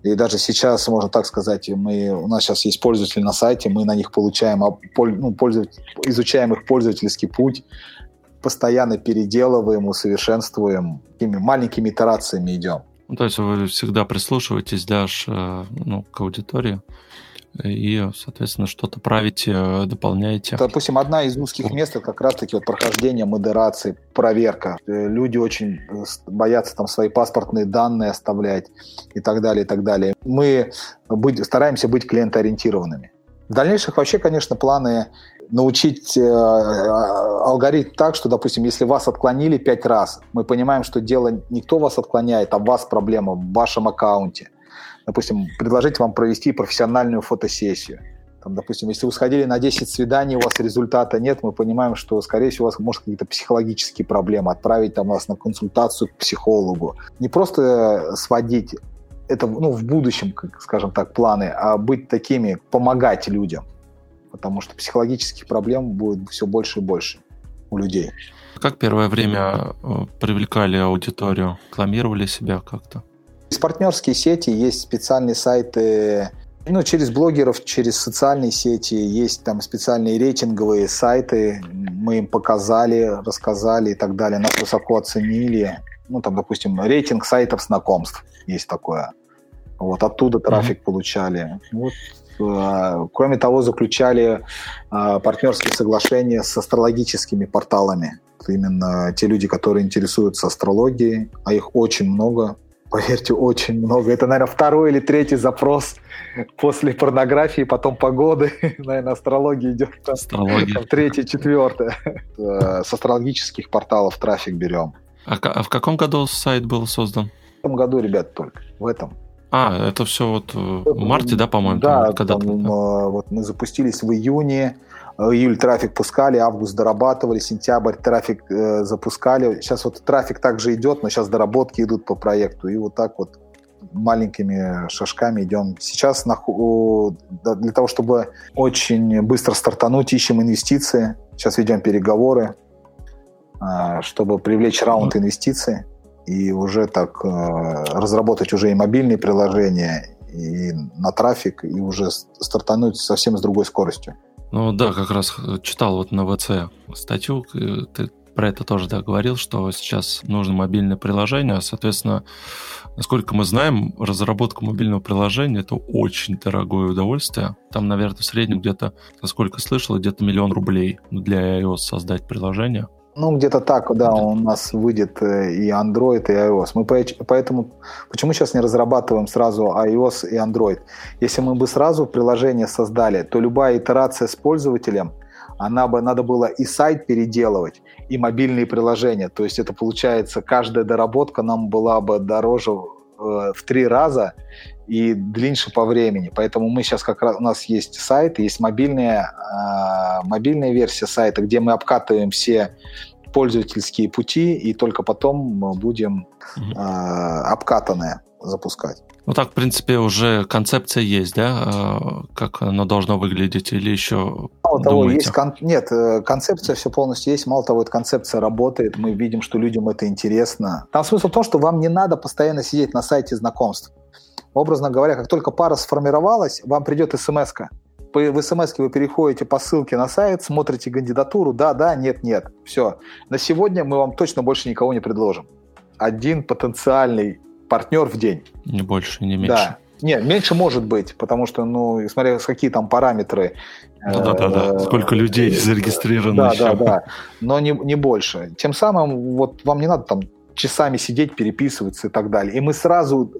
И даже сейчас, можно так сказать, мы, у нас сейчас есть пользователи на сайте, мы на них получаем, ну, пользователь, изучаем их пользовательский путь, постоянно переделываем, усовершенствуем, такими маленькими итерациями идем. Ну, то есть вы всегда прислушиваетесь, Даш, э, ну, к аудитории? И, соответственно, что-то правите, дополняете. Допустим, одна из узких мест это как раз-таки вот прохождение модерации, проверка. Э, люди очень э, боятся там свои паспортные данные оставлять и так далее, и так далее. Мы быть, стараемся быть клиентоориентированными. В дальнейших вообще, конечно, планы научить э, алгоритм так, что, допустим, если вас отклонили пять раз, мы понимаем, что дело не кто вас отклоняет, а вас проблема в вашем аккаунте допустим, предложить вам провести профессиональную фотосессию. Там, допустим, если вы сходили на 10 свиданий, у вас результата нет, мы понимаем, что, скорее всего, у вас может какие-то психологические проблемы, отправить там вас на консультацию к психологу. Не просто сводить это ну, в будущем, скажем так, планы, а быть такими, помогать людям. Потому что психологических проблем будет все больше и больше у людей. Как первое время э, привлекали аудиторию? Рекламировали себя как-то? Есть партнерские сети, есть специальные сайты, ну, через блогеров, через социальные сети, есть там специальные рейтинговые сайты, мы им показали, рассказали и так далее, нас высоко оценили. Ну, там, допустим, рейтинг сайтов знакомств есть такое. Вот оттуда трафик mm-hmm. получали. Вот Э, кроме того, заключали э, партнерские соглашения с астрологическими порталами. Именно те люди, которые интересуются астрологией, а их очень много, поверьте, очень много. Это, наверное, второй или третий запрос после порнографии, потом погоды. Наверное, астрология идет там, Астрология. там третье, четвертое. Э, с астрологических порталов трафик берем. А, а в каком году сайт был создан? В этом году, ребят, только. В этом. А, это все вот в марте, да, по-моему? Да, там, когда там, да? вот мы запустились в июне, июль трафик пускали, август дорабатывали, сентябрь трафик э, запускали. Сейчас вот трафик также идет, но сейчас доработки идут по проекту. И вот так вот маленькими шажками идем. Сейчас на, для того, чтобы очень быстро стартануть, ищем инвестиции. Сейчас ведем переговоры, а, чтобы привлечь раунд инвестиций и уже так э, разработать уже и мобильные приложения, и на трафик, и уже стартануть совсем с другой скоростью. Ну да, как раз читал вот на ВЦ статью, ты про это тоже да, говорил, что сейчас нужно мобильное приложение, соответственно, насколько мы знаем, разработка мобильного приложения это очень дорогое удовольствие. Там, наверное, в среднем где-то, насколько слышал, где-то миллион рублей для iOS создать приложение. Ну, где-то так, да, у нас выйдет э, и Android, и iOS. Мы поэтому, почему сейчас не разрабатываем сразу iOS и Android? Если мы бы сразу приложение создали, то любая итерация с пользователем, она бы, надо было и сайт переделывать, и мобильные приложения. То есть это получается, каждая доработка нам была бы дороже э, в три раза и длиннее по времени. Поэтому мы сейчас как раз, у нас есть сайт, есть мобильная, э, мобильная версия сайта, где мы обкатываем все пользовательские пути, и только потом мы будем э, обкатанные запускать. Ну так, в принципе, уже концепция есть, да, а, как оно должно выглядеть, или еще Мало того, есть кон... нет, э, концепция все полностью есть, мало того, эта концепция работает, мы видим, что людям это интересно. Там смысл в том, что вам не надо постоянно сидеть на сайте знакомств. Образно говоря, как только пара сформировалась, вам придет смс -ка в смс вы переходите по ссылке на сайт, смотрите кандидатуру, да, да, нет, нет. Все. На сегодня мы вам точно больше никого не предложим. Один потенциальный партнер в день. Не больше, не меньше. Да. Нет, меньше может быть, потому что, ну, смотря какие там параметры. Ну, да, да, да. Сколько людей зарегистрировано. Да, еще. да, да. Но не, не больше. Тем самым, вот вам не надо там часами сидеть, переписываться и так далее. И мы сразу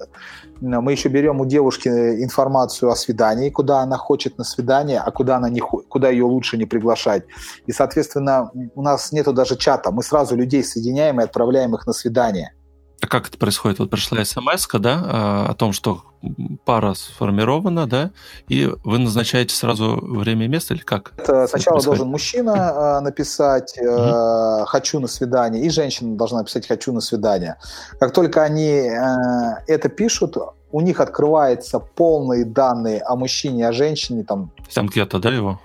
мы еще берем у девушки информацию о свидании, куда она хочет на свидание, а куда, она не, куда ее лучше не приглашать. И, соответственно, у нас нету даже чата. Мы сразу людей соединяем и отправляем их на свидание. А как это происходит? Вот пришла смс да, а, о том, что пара сформирована, да, и вы назначаете сразу время и место, или как? Это сначала это должен мужчина а, написать угу. «хочу на свидание», и женщина должна написать «хочу на свидание». Как только они это пишут, у них открываются полные данные о мужчине о женщине. Там, анкета, да, его?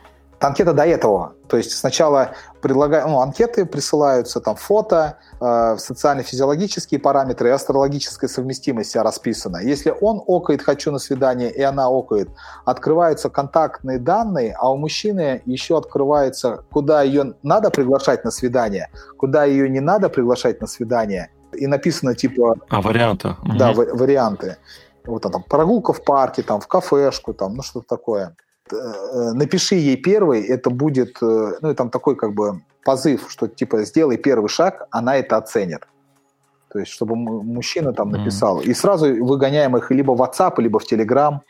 Анкета до этого. То есть сначала предлагаю, ну, анкеты присылаются, там фото, э, социально-физиологические параметры и астрологическая совместимость расписана. Если он окает «хочу на свидание» и она окает, открываются контактные данные, а у мужчины еще открывается, куда ее надо приглашать на свидание, куда ее не надо приглашать на свидание. И написано типа... А, варианты. Да, угу. варианты. Вот там прогулка в парке, там в кафешку, там, ну что-то такое. Э, напиши ей первый, это будет, э, ну, и там такой как бы позыв, что типа сделай первый шаг, она это оценит. То есть, чтобы мужчина там написал. Mm. И сразу выгоняем их либо в WhatsApp, либо в Telegram.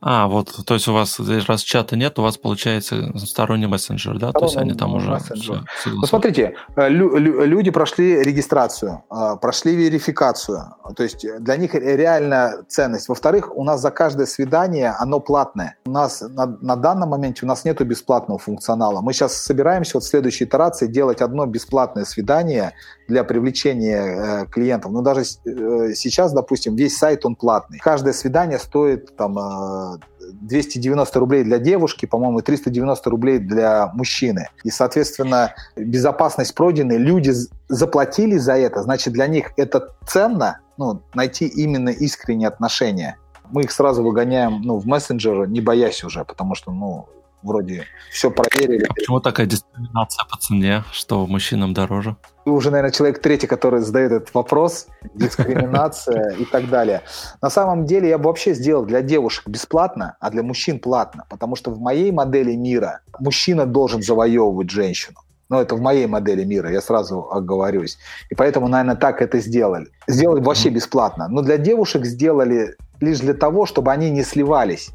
А, вот, то есть у вас, раз чата нет, у вас получается сторонний мессенджер, да? Сторонний то есть они там уже... Все, ну, смотрите, э, лю- лю- люди прошли регистрацию, э, прошли верификацию, то есть для них реально ценность. Во-вторых, у нас за каждое свидание оно платное. У нас на, на данном моменте у нас нету бесплатного функционала. Мы сейчас собираемся вот в следующей итерации делать одно бесплатное свидание для привлечения э, клиентов. Но даже э, сейчас, допустим, весь сайт он платный. Каждое свидание стоит там э, 290 рублей для девушки, по-моему, и 390 рублей для мужчины. И, соответственно, безопасность пройденной, люди заплатили за это, значит, для них это ценно, ну, найти именно искренние отношения. Мы их сразу выгоняем ну, в мессенджер, не боясь уже, потому что ну, вроде все проверили. А почему такая дискриминация по цене, что мужчинам дороже? Вы уже, наверное, человек третий, который задает этот вопрос, дискриминация и так далее. На самом деле я бы вообще сделал для девушек бесплатно, а для мужчин платно, потому что в моей модели мира мужчина должен завоевывать женщину. Но это в моей модели мира, я сразу оговорюсь. И поэтому, наверное, так это сделали. Сделали вообще бесплатно. Но для девушек сделали лишь для того, чтобы они не сливались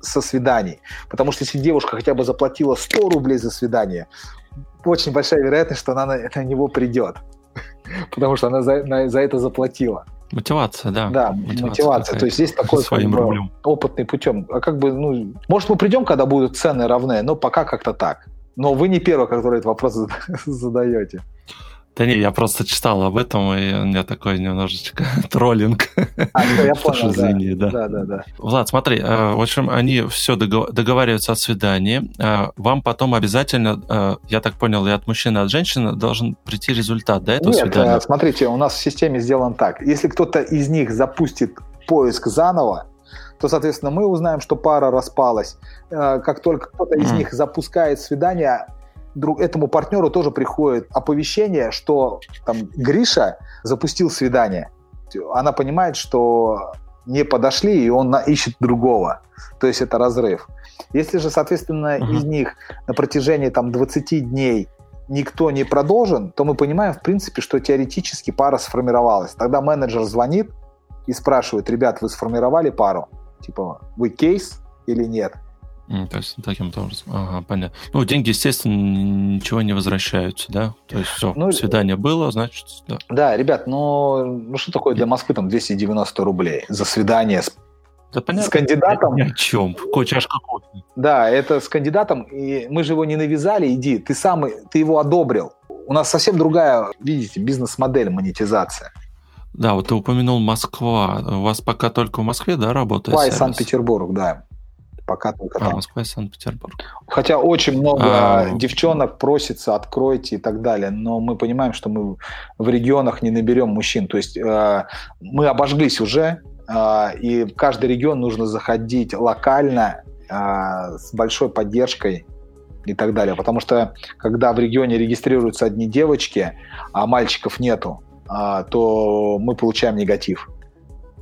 со свиданий. Потому что если девушка хотя бы заплатила 100 рублей за свидание, очень большая вероятность, что она на, на него придет. Потому что она за, на, за это заплатила. Мотивация, да. Да, мотивация. мотивация. То есть здесь такой своим как бы, опытный путем. А как бы, ну, может, мы придем, когда будут цены равны, но пока как-то так. Но вы не первый, который этот вопрос задаете. Да не, я просто читал об этом, и у меня такой немножечко троллинг. А, я понял, извини, да. да. Да, да, Влад, смотри, э, в общем, они все договариваются о свидании. Э, вам потом обязательно, э, я так понял, и от мужчины, и от женщины должен прийти результат до этого Нет, свидания? смотрите, у нас в системе сделан так. Если кто-то из них запустит поиск заново, то, соответственно, мы узнаем, что пара распалась. Как только кто-то из них запускает свидание, друг, этому партнеру тоже приходит оповещение, что там Гриша запустил свидание. Она понимает, что не подошли, и он на, ищет другого. То есть это разрыв. Если же, соответственно, uh-huh. из них на протяжении там, 20 дней никто не продолжен, то мы понимаем, в принципе, что теоретически пара сформировалась. Тогда менеджер звонит и спрашивает, ребят, вы сформировали пару? Типа, вы кейс или нет? То есть таким образом. Ага, понятно. Ну, деньги, естественно, ничего не возвращаются, да? То есть все, ну, свидание было, значит, да. Да, ребят, ну, ну что такое для Москвы там 290 рублей за свидание с да, понятно. С кандидатом. Ни о чем. Чашка кофе. Да, это с кандидатом. И мы же его не навязали, иди. Ты сам, ты его одобрил. У нас совсем другая, видите, бизнес-модель монетизация. Да, вот ты упомянул Москва. У вас пока только в Москве, да, работает? Москва и Санкт-Петербург, да пока только а, там. Москва и Санкт-Петербург. Хотя очень много а... девчонок просится, откройте и так далее, но мы понимаем, что мы в регионах не наберем мужчин. То есть э, мы обожглись уже, э, и в каждый регион нужно заходить локально э, с большой поддержкой и так далее. Потому что когда в регионе регистрируются одни девочки, а мальчиков нету, э, то мы получаем негатив.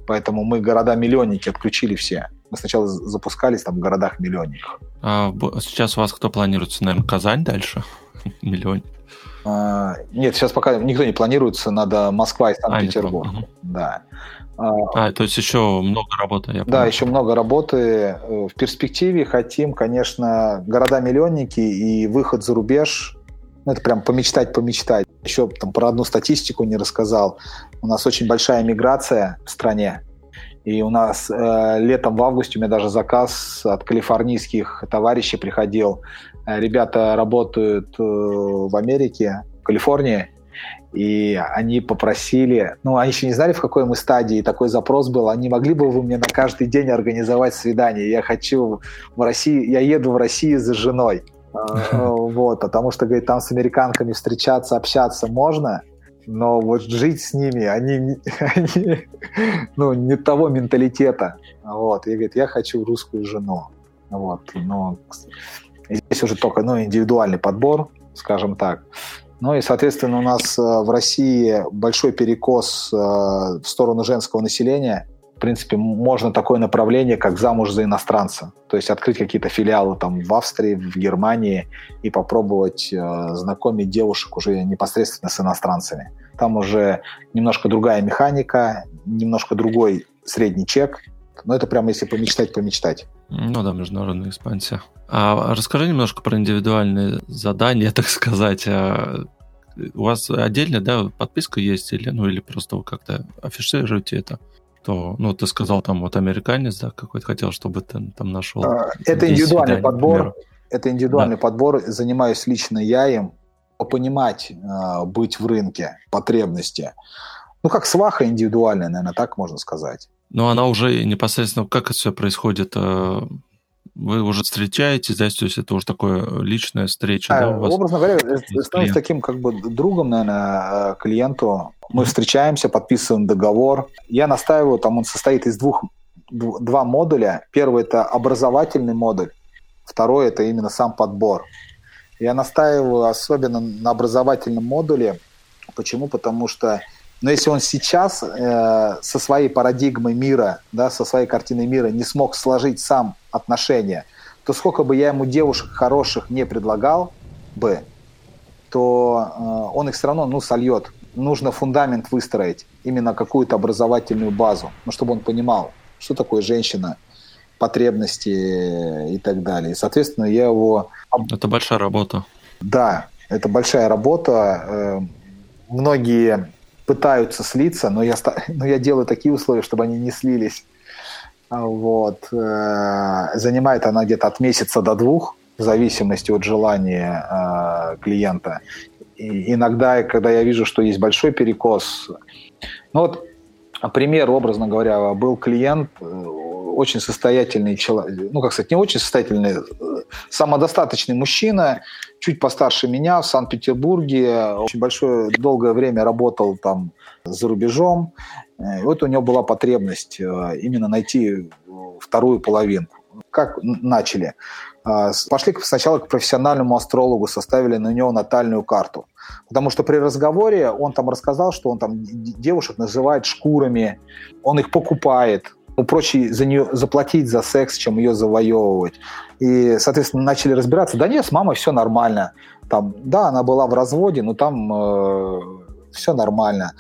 Поэтому мы города-миллионники отключили все. Мы сначала запускались там в городах-миллионниках. А сейчас у вас кто планируется? Наверное, Казань дальше? Миллион. А, нет, сейчас пока никто не планируется, надо Москва и а, Санкт-Петербург. А, да. А, то есть еще много работы, я Да, еще много работы. В перспективе хотим, конечно, города-миллионники и выход за рубеж. Ну, это прям помечтать, помечтать. Еще там про одну статистику не рассказал. У нас очень большая миграция в стране. И у нас э, летом в августе у меня даже заказ от калифорнийских товарищей приходил. Э, ребята работают э, в Америке, в Калифорнии, и они попросили, ну, они еще не знали, в какой мы стадии, такой запрос был, они могли бы вы мне на каждый день организовать свидание? Я хочу в Россию, я еду в Россию за женой. Э, вот, потому что, говорит, там с американками встречаться, общаться можно, но вот жить с ними, они, они ну, не того менталитета. Вот. И говорит, я хочу русскую жену. Вот. Но здесь уже только ну, индивидуальный подбор, скажем так. Ну и, соответственно, у нас э, в России большой перекос э, в сторону женского населения. В принципе, можно такое направление, как замуж за иностранца. То есть открыть какие-то филиалы там в Австрии, в Германии и попробовать э, знакомить девушек уже непосредственно с иностранцами. Там уже немножко другая механика, немножко другой средний чек. Но это прямо если помечтать, помечтать. Ну да, международная экспансия. А расскажи немножко про индивидуальные задания, так сказать. А у вас отдельно, да, подписка есть или, ну, или просто вы как-то афишируете это? То, ну, ты сказал там вот американец, да, какой-то хотел, чтобы ты там нашел. А, это индивидуальный свиданий, подбор. Это индивидуальный да. подбор. Занимаюсь лично я им понимать, э, быть в рынке, потребности. Ну, как сваха индивидуальная, наверное, так можно сказать. Но она уже непосредственно, как это все происходит? Вы уже встречаетесь, да, то есть это уже такое личная встреча, а, да, у вас? Образно говоря, становится таким как бы другом, наверное, э, клиенту. Мы встречаемся, подписываем договор. Я настаиваю, там он состоит из двух, два модуля. Первый – это образовательный модуль. Второе – это именно сам подбор. Я настаиваю особенно на образовательном модуле. Почему? Потому что но если он сейчас э, со своей парадигмой мира, да, со своей картиной мира не смог сложить сам отношения, то сколько бы я ему девушек хороших не предлагал бы, то э, он их все равно ну, сольет. Нужно фундамент выстроить, именно какую-то образовательную базу, ну, чтобы он понимал, что такое женщина, потребности и так далее. И, соответственно, я его... Это большая работа. Да, это большая работа. Э, многие пытаются слиться, но я, но я делаю такие условия, чтобы они не слились. А, вот. Э, занимает она где-то от месяца до двух, в зависимости от желания э, клиента. И иногда, когда я вижу, что есть большой перекос, ну вот пример, образно говоря, был клиент, э, очень состоятельный человек, ну, как сказать, не очень состоятельный, самодостаточный мужчина, чуть постарше меня, в Санкт-Петербурге, очень большое, долгое время работал там за рубежом. И вот у него была потребность э, именно найти вторую половинку. Как начали? А, пошли сначала к профессиональному астрологу, составили на него натальную карту. Потому что при разговоре он там рассказал, что он там девушек называет шкурами, он их покупает, проще за нее заплатить за секс, чем ее завоевывать. И, соответственно, начали разбираться. Да нет, с мамой все нормально. Там, да, она была в разводе, но там э, все нормально.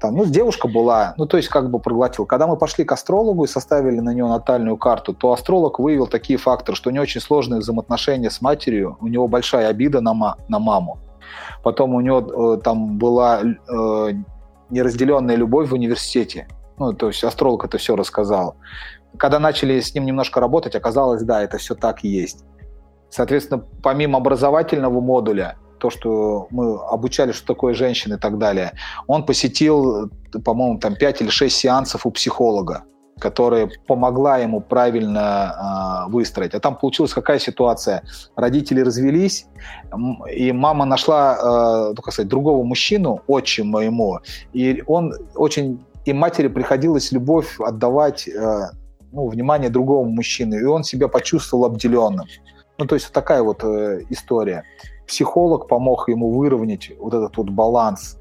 Там, ну, девушка была, ну, то есть как бы проглотил. Когда мы пошли к астрологу и составили на нее натальную карту, то астролог выявил такие факторы, что у нее очень сложные взаимоотношения с матерью, у него большая обида на, ма- на маму. Потом у него э, там была э, неразделенная любовь в университете. Ну, то есть астролог это все рассказал. Когда начали с ним немножко работать, оказалось, да, это все так и есть. Соответственно, помимо образовательного модуля, то, что мы обучали, что такое женщина и так далее, он посетил, по-моему, там 5 или 6 сеансов у психолога, которая помогла ему правильно э, выстроить. А там получилась какая ситуация? Родители развелись, и мама нашла, э, ну, как сказать, другого мужчину, отчим моему, и он очень и матери приходилось любовь отдавать, э, ну, внимание другому мужчине, и он себя почувствовал обделенным. Ну, то есть такая вот э, история. Психолог помог ему выровнять вот этот вот баланс,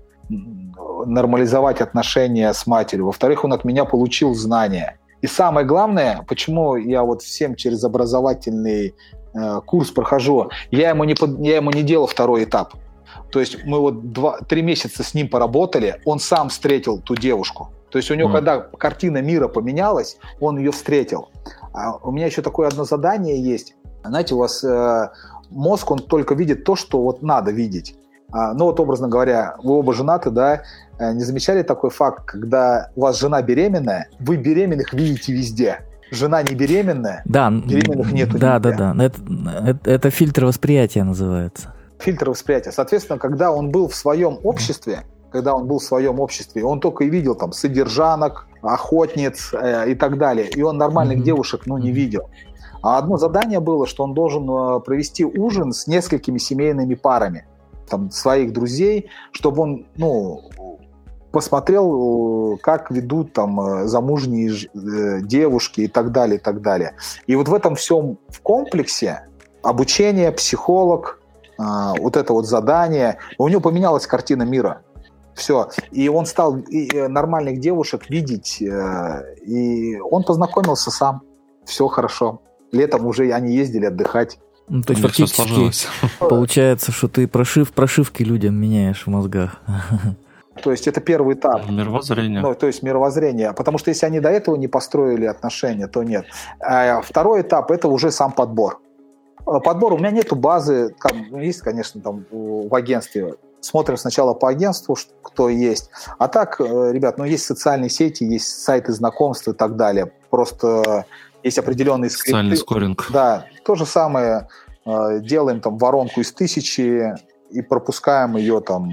нормализовать отношения с матерью. Во-вторых, он от меня получил знания. И самое главное, почему я вот всем через образовательный э, курс прохожу, я ему, не, под, я ему не делал второй этап. То есть мы вот два, три месяца с ним поработали, он сам встретил ту девушку. То есть у него, mm. когда картина мира поменялась, он ее встретил. А у меня еще такое одно задание есть. Знаете, у вас э, мозг, он только видит то, что вот надо видеть. А, ну вот, образно говоря, вы оба женаты, да, э, не замечали такой факт, когда у вас жена беременная, вы беременных видите везде. Жена не беременная, да, беременных нету Да, нигде. да, да. Это, это, это фильтр восприятия называется фильтр восприятия. Соответственно, когда он был в своем обществе, когда он был в своем обществе, он только и видел там содержанок, охотниц э, и так далее. И он нормальных mm-hmm. девушек, ну, не видел. А одно задание было, что он должен э, провести ужин с несколькими семейными парами, там, своих друзей, чтобы он, ну, посмотрел, э, как ведут там э, замужние девушки и так далее, и так далее. И вот в этом всем в комплексе обучение, психолог, вот это вот задание. У него поменялась картина мира. Все. И он стал нормальных девушек видеть. Э, и он познакомился сам. Все хорошо. Летом уже они ездили отдыхать. Ну, то есть фактически получается, что ты прошив, прошивки людям меняешь в мозгах. То есть это первый этап. Мировоззрение. Ну, то есть мировоззрение. Потому что если они до этого не построили отношения, то нет. А второй этап – это уже сам подбор. Э, подбор. У меня нету базы, там, ну, есть, конечно, там в агентстве. Смотрим сначала по агентству, кто есть. А так, э, ребят, ну есть социальные сети, есть сайты знакомств и так далее. Просто есть определенные скрипты. Социальный скоринг. Да, то же самое. Э, делаем там воронку из тысячи и пропускаем ее там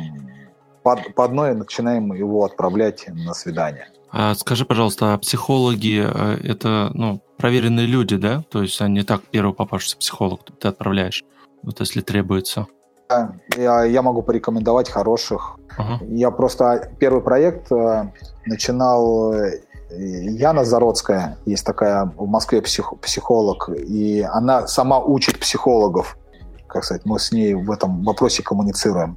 по, по одной и начинаем его отправлять на свидание. А скажи, пожалуйста, а психологи это ну, проверенные люди, да? То есть они так первый попавшийся психолог ты отправляешь, вот если требуется. Я, я могу порекомендовать хороших. Ага. Я просто первый проект э, начинал э, Яна Зародская, есть такая в Москве псих, психолог, и она сама учит психологов. Как сказать, мы с ней в этом вопросе коммуницируем.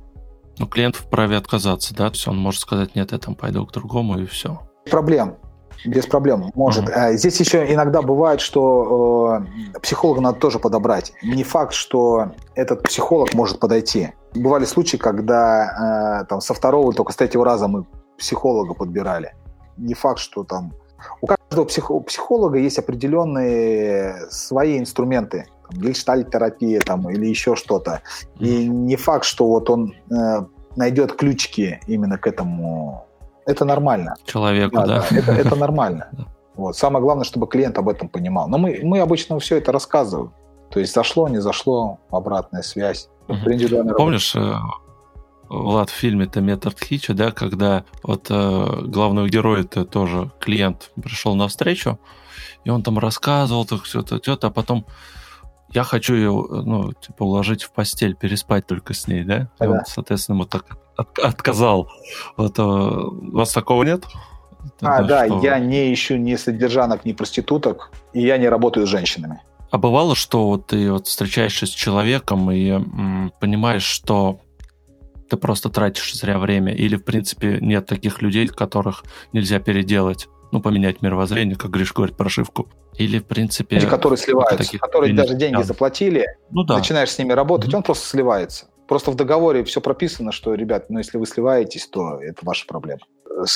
Ну, клиент вправе отказаться, да? То есть он может сказать, нет, я там пойду к другому, и все. Проблем. Без проблем, может. Uh-huh. Здесь еще иногда бывает, что э, психолога надо тоже подобрать. Не факт, что этот психолог может подойти. Бывали случаи, когда э, там со второго, только с третьего раза мы психолога подбирали. Не факт, что там... У каждого психо- психолога есть определенные свои инструменты. гельштальт-терапия там, или еще что-то. И не факт, что вот он э, найдет ключики именно к этому это нормально. Человеку, да. да. да это, это нормально. Вот. Самое главное, чтобы клиент об этом понимал. Но мы, мы обычно все это рассказываем. То есть зашло, не зашло, обратная связь. Угу. Помнишь, э, Влад, в фильме-то метод Хича, да, когда вот э, главного героя это тоже клиент пришел на встречу, и он там рассказывал, так все это, это, а потом я хочу ее, ну, типа, уложить в постель, переспать только с ней, да? И он, соответственно, ему так от, отказал. Вот, а, у вас такого нет? А, да, что... я не ищу ни содержанок, ни проституток, и я не работаю с женщинами. А бывало, что вот ты вот встречаешься с человеком и м, понимаешь, что ты просто тратишь зря время, или, в принципе, нет таких людей, которых нельзя переделать, ну, поменять мировоззрение, как Гриш говорит, прошивку. Или, в принципе... Люди, которые сливаются, таких которые даже деньги заплатили, ну, да. начинаешь с ними работать, mm-hmm. он просто сливается. Просто в договоре все прописано, что, ребят, ну, если вы сливаетесь, то это ваша проблема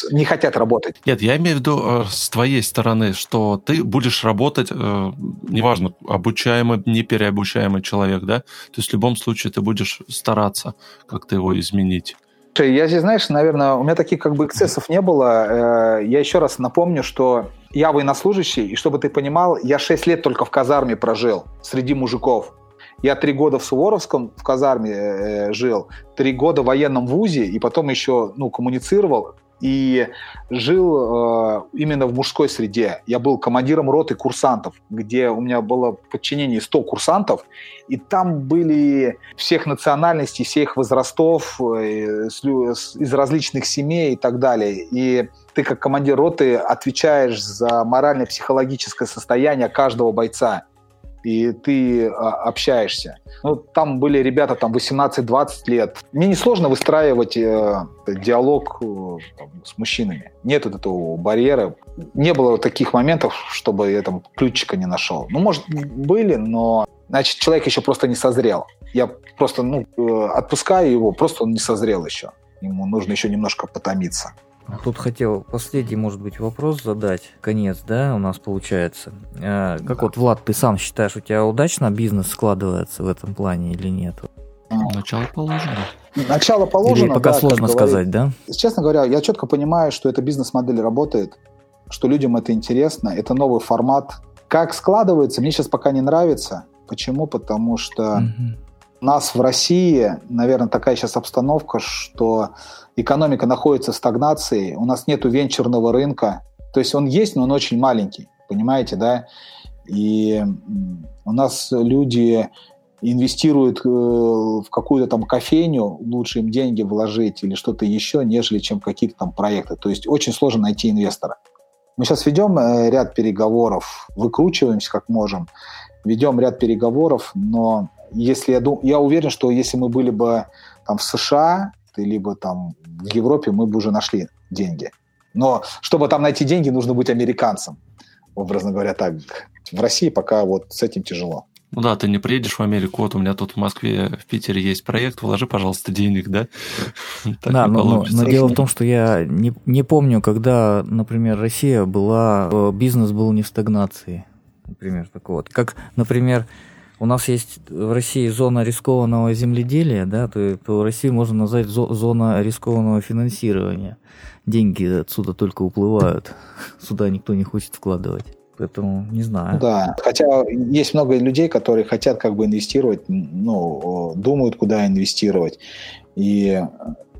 не хотят работать. Нет, я имею в виду э, с твоей стороны, что ты будешь работать, э, неважно, обучаемый, не переобучаемый человек, да? То есть в любом случае ты будешь стараться как-то его изменить. Я здесь, знаешь, наверное, у меня таких как бы эксцессов не было. Э, я еще раз напомню, что я военнослужащий, и чтобы ты понимал, я 6 лет только в казарме прожил среди мужиков. Я три года в Суворовском в казарме э, жил, три года в военном вузе, и потом еще ну, коммуницировал и жил э, именно в мужской среде. Я был командиром роты курсантов, где у меня было в подчинении 100 курсантов, и там были всех национальностей, всех возрастов, э, с, из различных семей и так далее. И ты как командир роты отвечаешь за морально-психологическое состояние каждого бойца и ты а, общаешься. Ну, там были ребята там 18-20 лет. Мне несложно выстраивать э, диалог э, с мужчинами. Нет вот этого барьера. Не было таких моментов, чтобы я там ключика не нашел. Ну, может, были, но значит, человек еще просто не созрел. Я просто ну, э, отпускаю его, просто он не созрел еще. Ему нужно еще немножко потомиться. Тут хотел последний, может быть, вопрос задать. Конец, да, у нас получается. А, как вот, Влад, ты сам считаешь, у тебя удачно бизнес складывается в этом плане или нет? Начало положено. Начало положено, Или пока да, сложно сказать, да? Честно говоря, я четко понимаю, что эта бизнес-модель работает, что людям это интересно, это новый формат. Как складывается, мне сейчас пока не нравится. Почему? Потому что угу. Нас в России, наверное, такая сейчас обстановка, что экономика находится в стагнации, у нас нет венчурного рынка, то есть он есть, но он очень маленький, понимаете, да? И у нас люди инвестируют э, в какую-то там кофейню, лучше им деньги вложить или что-то еще, нежели чем какие-то там проекты. То есть очень сложно найти инвестора. Мы сейчас ведем э, ряд переговоров, выкручиваемся как можем, ведем ряд переговоров, но если я, дум, я уверен, что если мы были бы там в США либо там в Европе, мы бы уже нашли деньги. Но чтобы там найти деньги, нужно быть американцем, образно говоря, так. В России пока вот с этим тяжело. Ну да, ты не приедешь в Америку, вот у меня тут в Москве, в Питере есть проект, вложи, пожалуйста, денег, да? да, но, но, но дело в том, что я не, не помню, когда, например, Россия была, э, бизнес был не в стагнации, например, такого. Вот. Как, например, у нас есть в России зона рискованного земледелия, да, то, то Россию можно назвать зона рискованного финансирования. Деньги отсюда только уплывают, сюда никто не хочет вкладывать. Поэтому не знаю. Да, хотя есть много людей, которые хотят как бы инвестировать, ну, думают, куда инвестировать. И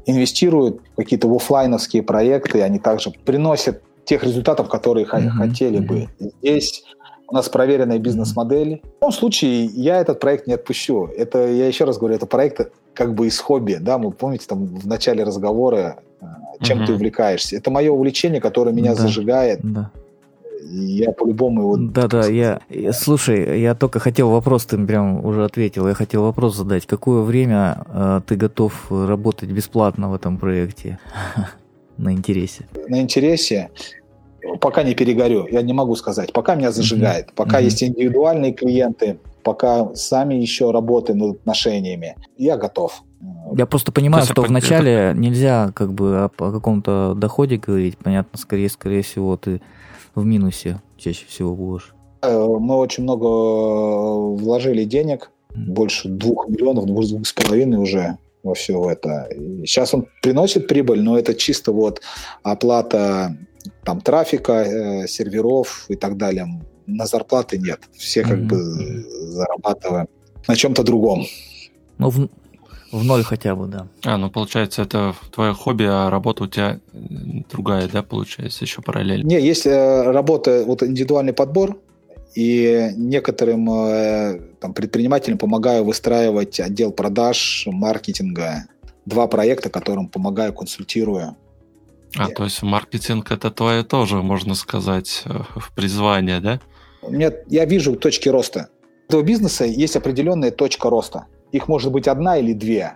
инвестируют в какие-то офлайновские проекты, они также приносят тех результатов, которые mm-hmm. хотели бы. Здесь у нас проверенная бизнес-модель. В любом случае, я этот проект не отпущу. Это, я еще раз говорю, это проект как бы из хобби, да, мы помните там в начале разговора, э, чем угу. ты увлекаешься. Это мое увлечение, которое меня да, зажигает. Да. Я по-любому его... Да-да, я... Слушай, я только хотел вопрос, ты прям уже ответил, я хотел вопрос задать. Какое время э, ты готов работать бесплатно в этом проекте? На интересе. На интересе? Пока не перегорю, я не могу сказать. Пока меня зажигает. Пока есть индивидуальные клиенты, пока сами еще работаем над отношениями, я готов. Я просто понимаю, что вначале это... нельзя как бы о, о каком-то доходе говорить. Понятно, скорее, скорее всего, ты в минусе чаще всего будешь. Э, мы очень много э, вложили денег, больше двух миллионов, двух с половиной уже во все это. И сейчас он приносит прибыль, но это чисто вот оплата там трафика, э, серверов и так далее на зарплаты нет. Все как mm-hmm. бы зарабатываем на чем-то другом. Ну, в, в ноль хотя бы, да. А, ну получается, это твое хобби, а работа у тебя другая, да, получается, еще параллельно? Не, есть э, работа, вот индивидуальный подбор, и некоторым э, там, предпринимателям помогаю выстраивать отдел продаж, маркетинга. Два проекта, которым помогаю, консультирую. А, то есть маркетинг это твое тоже, можно сказать, э, в призвание, да? Нет, я вижу точки роста. У этого бизнеса есть определенная точка роста. Их может быть одна или две,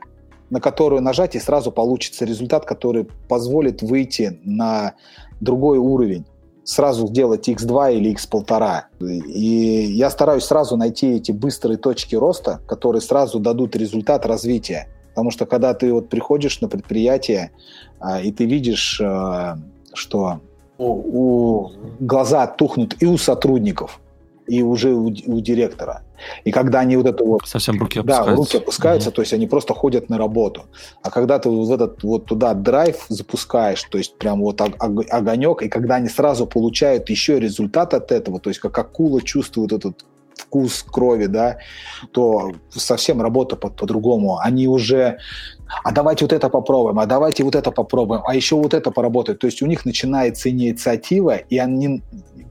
на которую нажать, и сразу получится результат, который позволит выйти на другой уровень сразу сделать x2 или x1,5. И я стараюсь сразу найти эти быстрые точки роста, которые сразу дадут результат развития. Потому что когда ты вот приходишь на предприятие, и ты видишь, а, что у, глаза тухнут и у сотрудников, и уже у, у директора. И когда они вот это вот... Совсем руки опускаются. Да, руки опускаются, угу. то есть они просто ходят на работу. А когда ты вот этот вот туда драйв запускаешь, то есть прям вот огонек, и когда они сразу получают еще результат от этого, то есть как акула чувствует этот вкус крови, да, то совсем работа по- по-другому. Они уже, а давайте вот это попробуем, а давайте вот это попробуем, а еще вот это поработать. То есть у них начинается инициатива, и они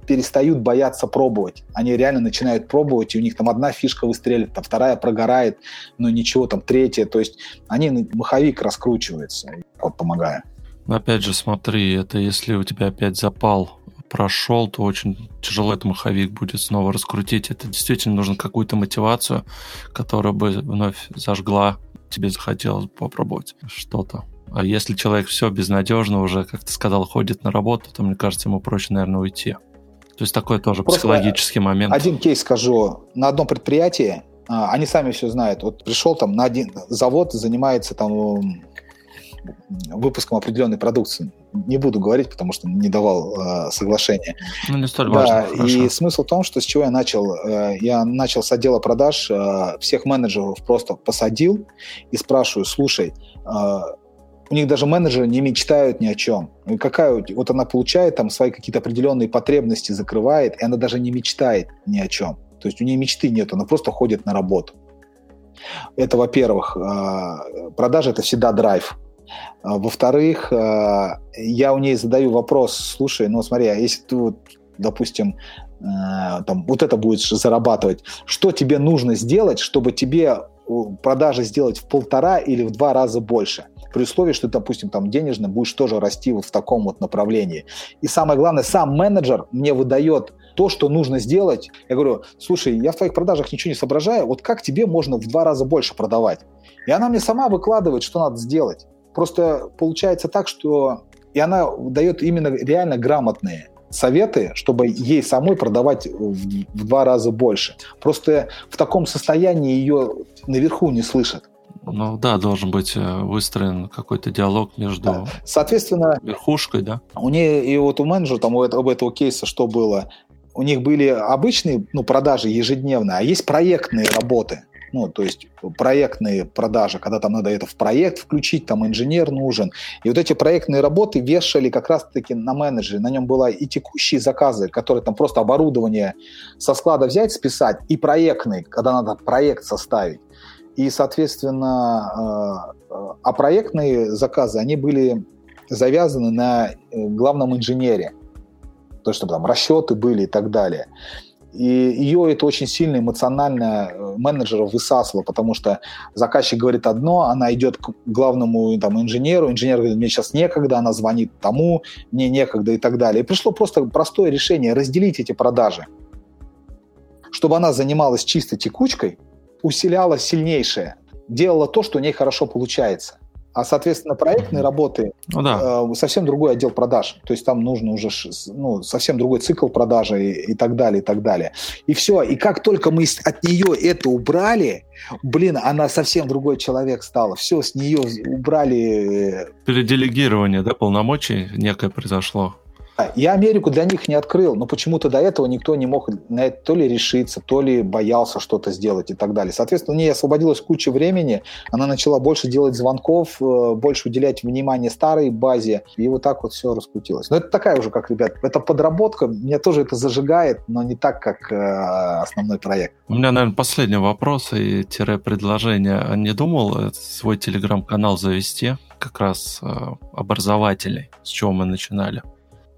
перестают бояться пробовать. Они реально начинают пробовать, и у них там одна фишка выстреливает, там вторая прогорает, но ничего, там третья. То есть они, маховик раскручивается. Вот помогаю. Опять же, смотри, это если у тебя опять запал прошел, то очень тяжело этот маховик будет снова раскрутить. Это действительно нужно какую-то мотивацию, которая бы вновь зажгла, тебе захотелось попробовать что-то. А если человек все безнадежно уже, как ты сказал, ходит на работу, то, мне кажется, ему проще, наверное, уйти. То есть такой тоже Просто психологический момент. Один кейс скажу. На одном предприятии, а, они сами все знают, вот пришел там на один завод, занимается там выпуском определенной продукции. Не буду говорить, потому что не давал э, соглашения. Ну, не столь важно. Да, и смысл в том, что с чего я начал. Э, я начал с отдела продаж, э, всех менеджеров просто посадил и спрашиваю, слушай, э, у них даже менеджеры не мечтают ни о чем. И какая вот она получает там свои какие-то определенные потребности, закрывает, и она даже не мечтает ни о чем. То есть у нее мечты нет, она просто ходит на работу. Это, во-первых, э, продажа – это всегда драйв. А, во-вторых, а, я у ней задаю вопрос, слушай, ну смотри, а если ты, вот, допустим, а, там, вот это будешь зарабатывать, что тебе нужно сделать, чтобы тебе продажи сделать в полтора или в два раза больше? При условии, что допустим, там денежно будешь тоже расти вот в таком вот направлении. И самое главное, сам менеджер мне выдает то, что нужно сделать. Я говорю, слушай, я в твоих продажах ничего не соображаю, вот как тебе можно в два раза больше продавать? И она мне сама выкладывает, что надо сделать. Просто получается так, что и она дает именно реально грамотные советы, чтобы ей самой продавать в, в два раза больше. Просто в таком состоянии ее наверху не слышат. Ну да, должен быть э, выстроен какой-то диалог между да. Соответственно, верхушкой, да? У нее и вот у менеджера, там у этого, у этого кейса что было? У них были обычные ну, продажи ежедневные, а есть проектные работы ну, то есть проектные продажи, когда там надо это в проект включить, там инженер нужен. И вот эти проектные работы вешали как раз-таки на менеджере. На нем было и текущие заказы, которые там просто оборудование со склада взять, списать, и проектные, когда надо проект составить. И, соответственно, э, а проектные заказы, они были завязаны на э, главном инженере. То, чтобы там расчеты были и так далее. И ее это очень сильно эмоционально э, менеджера высасывало, потому что заказчик говорит одно, она идет к главному там, инженеру, инженер говорит, мне сейчас некогда, она звонит тому, мне некогда и так далее. И пришло просто простое решение разделить эти продажи. Чтобы она занималась чисто текучкой, усиляла сильнейшее, делала то, что у ней хорошо получается – а, соответственно, проектные работы ну, да. э, совсем другой отдел продаж. То есть там нужно уже ну, совсем другой цикл продажи и, и так далее, и так далее. И все. И как только мы от нее это убрали, блин, она совсем другой человек стала. Все, с нее убрали... Э, Переделегирование, да, полномочий некое произошло. Я Америку для них не открыл, но почему-то до этого никто не мог на это то ли решиться, то ли боялся что-то сделать и так далее. Соответственно, у нее освободилось куча времени, она начала больше делать звонков, э, больше уделять внимание старой базе, и вот так вот все раскрутилось. Но это такая уже, как, ребят, это подработка, меня тоже это зажигает, но не так, как э, основной проект. У меня, наверное, последний вопрос и тире предложение. Не думал свой телеграм-канал завести, как раз э, образователей, с чего мы начинали?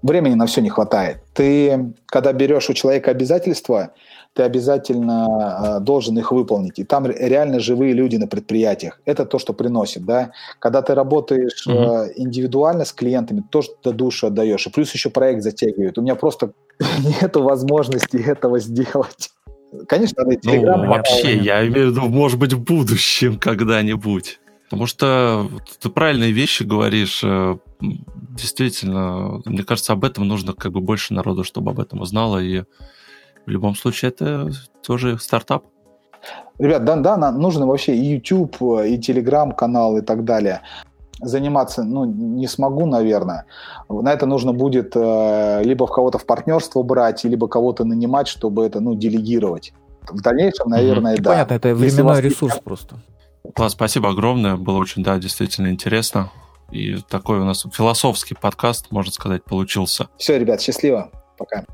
Времени на все не хватает. Ты, когда берешь у человека обязательства, ты обязательно э, должен их выполнить. И там реально живые люди на предприятиях. Это то, что приносит, да. Когда ты работаешь mm э, индивидуально с клиентами, тоже до душу отдаешь. И плюс еще проект затягивает. У меня просто нет возможности этого сделать. Конечно, надо телеграм. Ну, вообще, я имею в виду, может быть, в будущем когда-нибудь. Потому что ты правильные вещи говоришь. Действительно, мне кажется, об этом нужно как бы больше народу, чтобы об этом узнало. И в любом случае это тоже стартап. Ребят, да, да, нужно вообще и YouTube, и Telegram канал и так далее. Заниматься, ну, не смогу, наверное. На это нужно будет э, либо в кого-то в партнерство брать, либо кого-то нанимать, чтобы это, ну, делегировать. В дальнейшем, наверное, mm-hmm. да. Понятно, это временной ресурс есть... просто. Класс, спасибо огромное. Было очень, да, действительно интересно. И такой у нас философский подкаст, можно сказать, получился. Все, ребят, счастливо. Пока.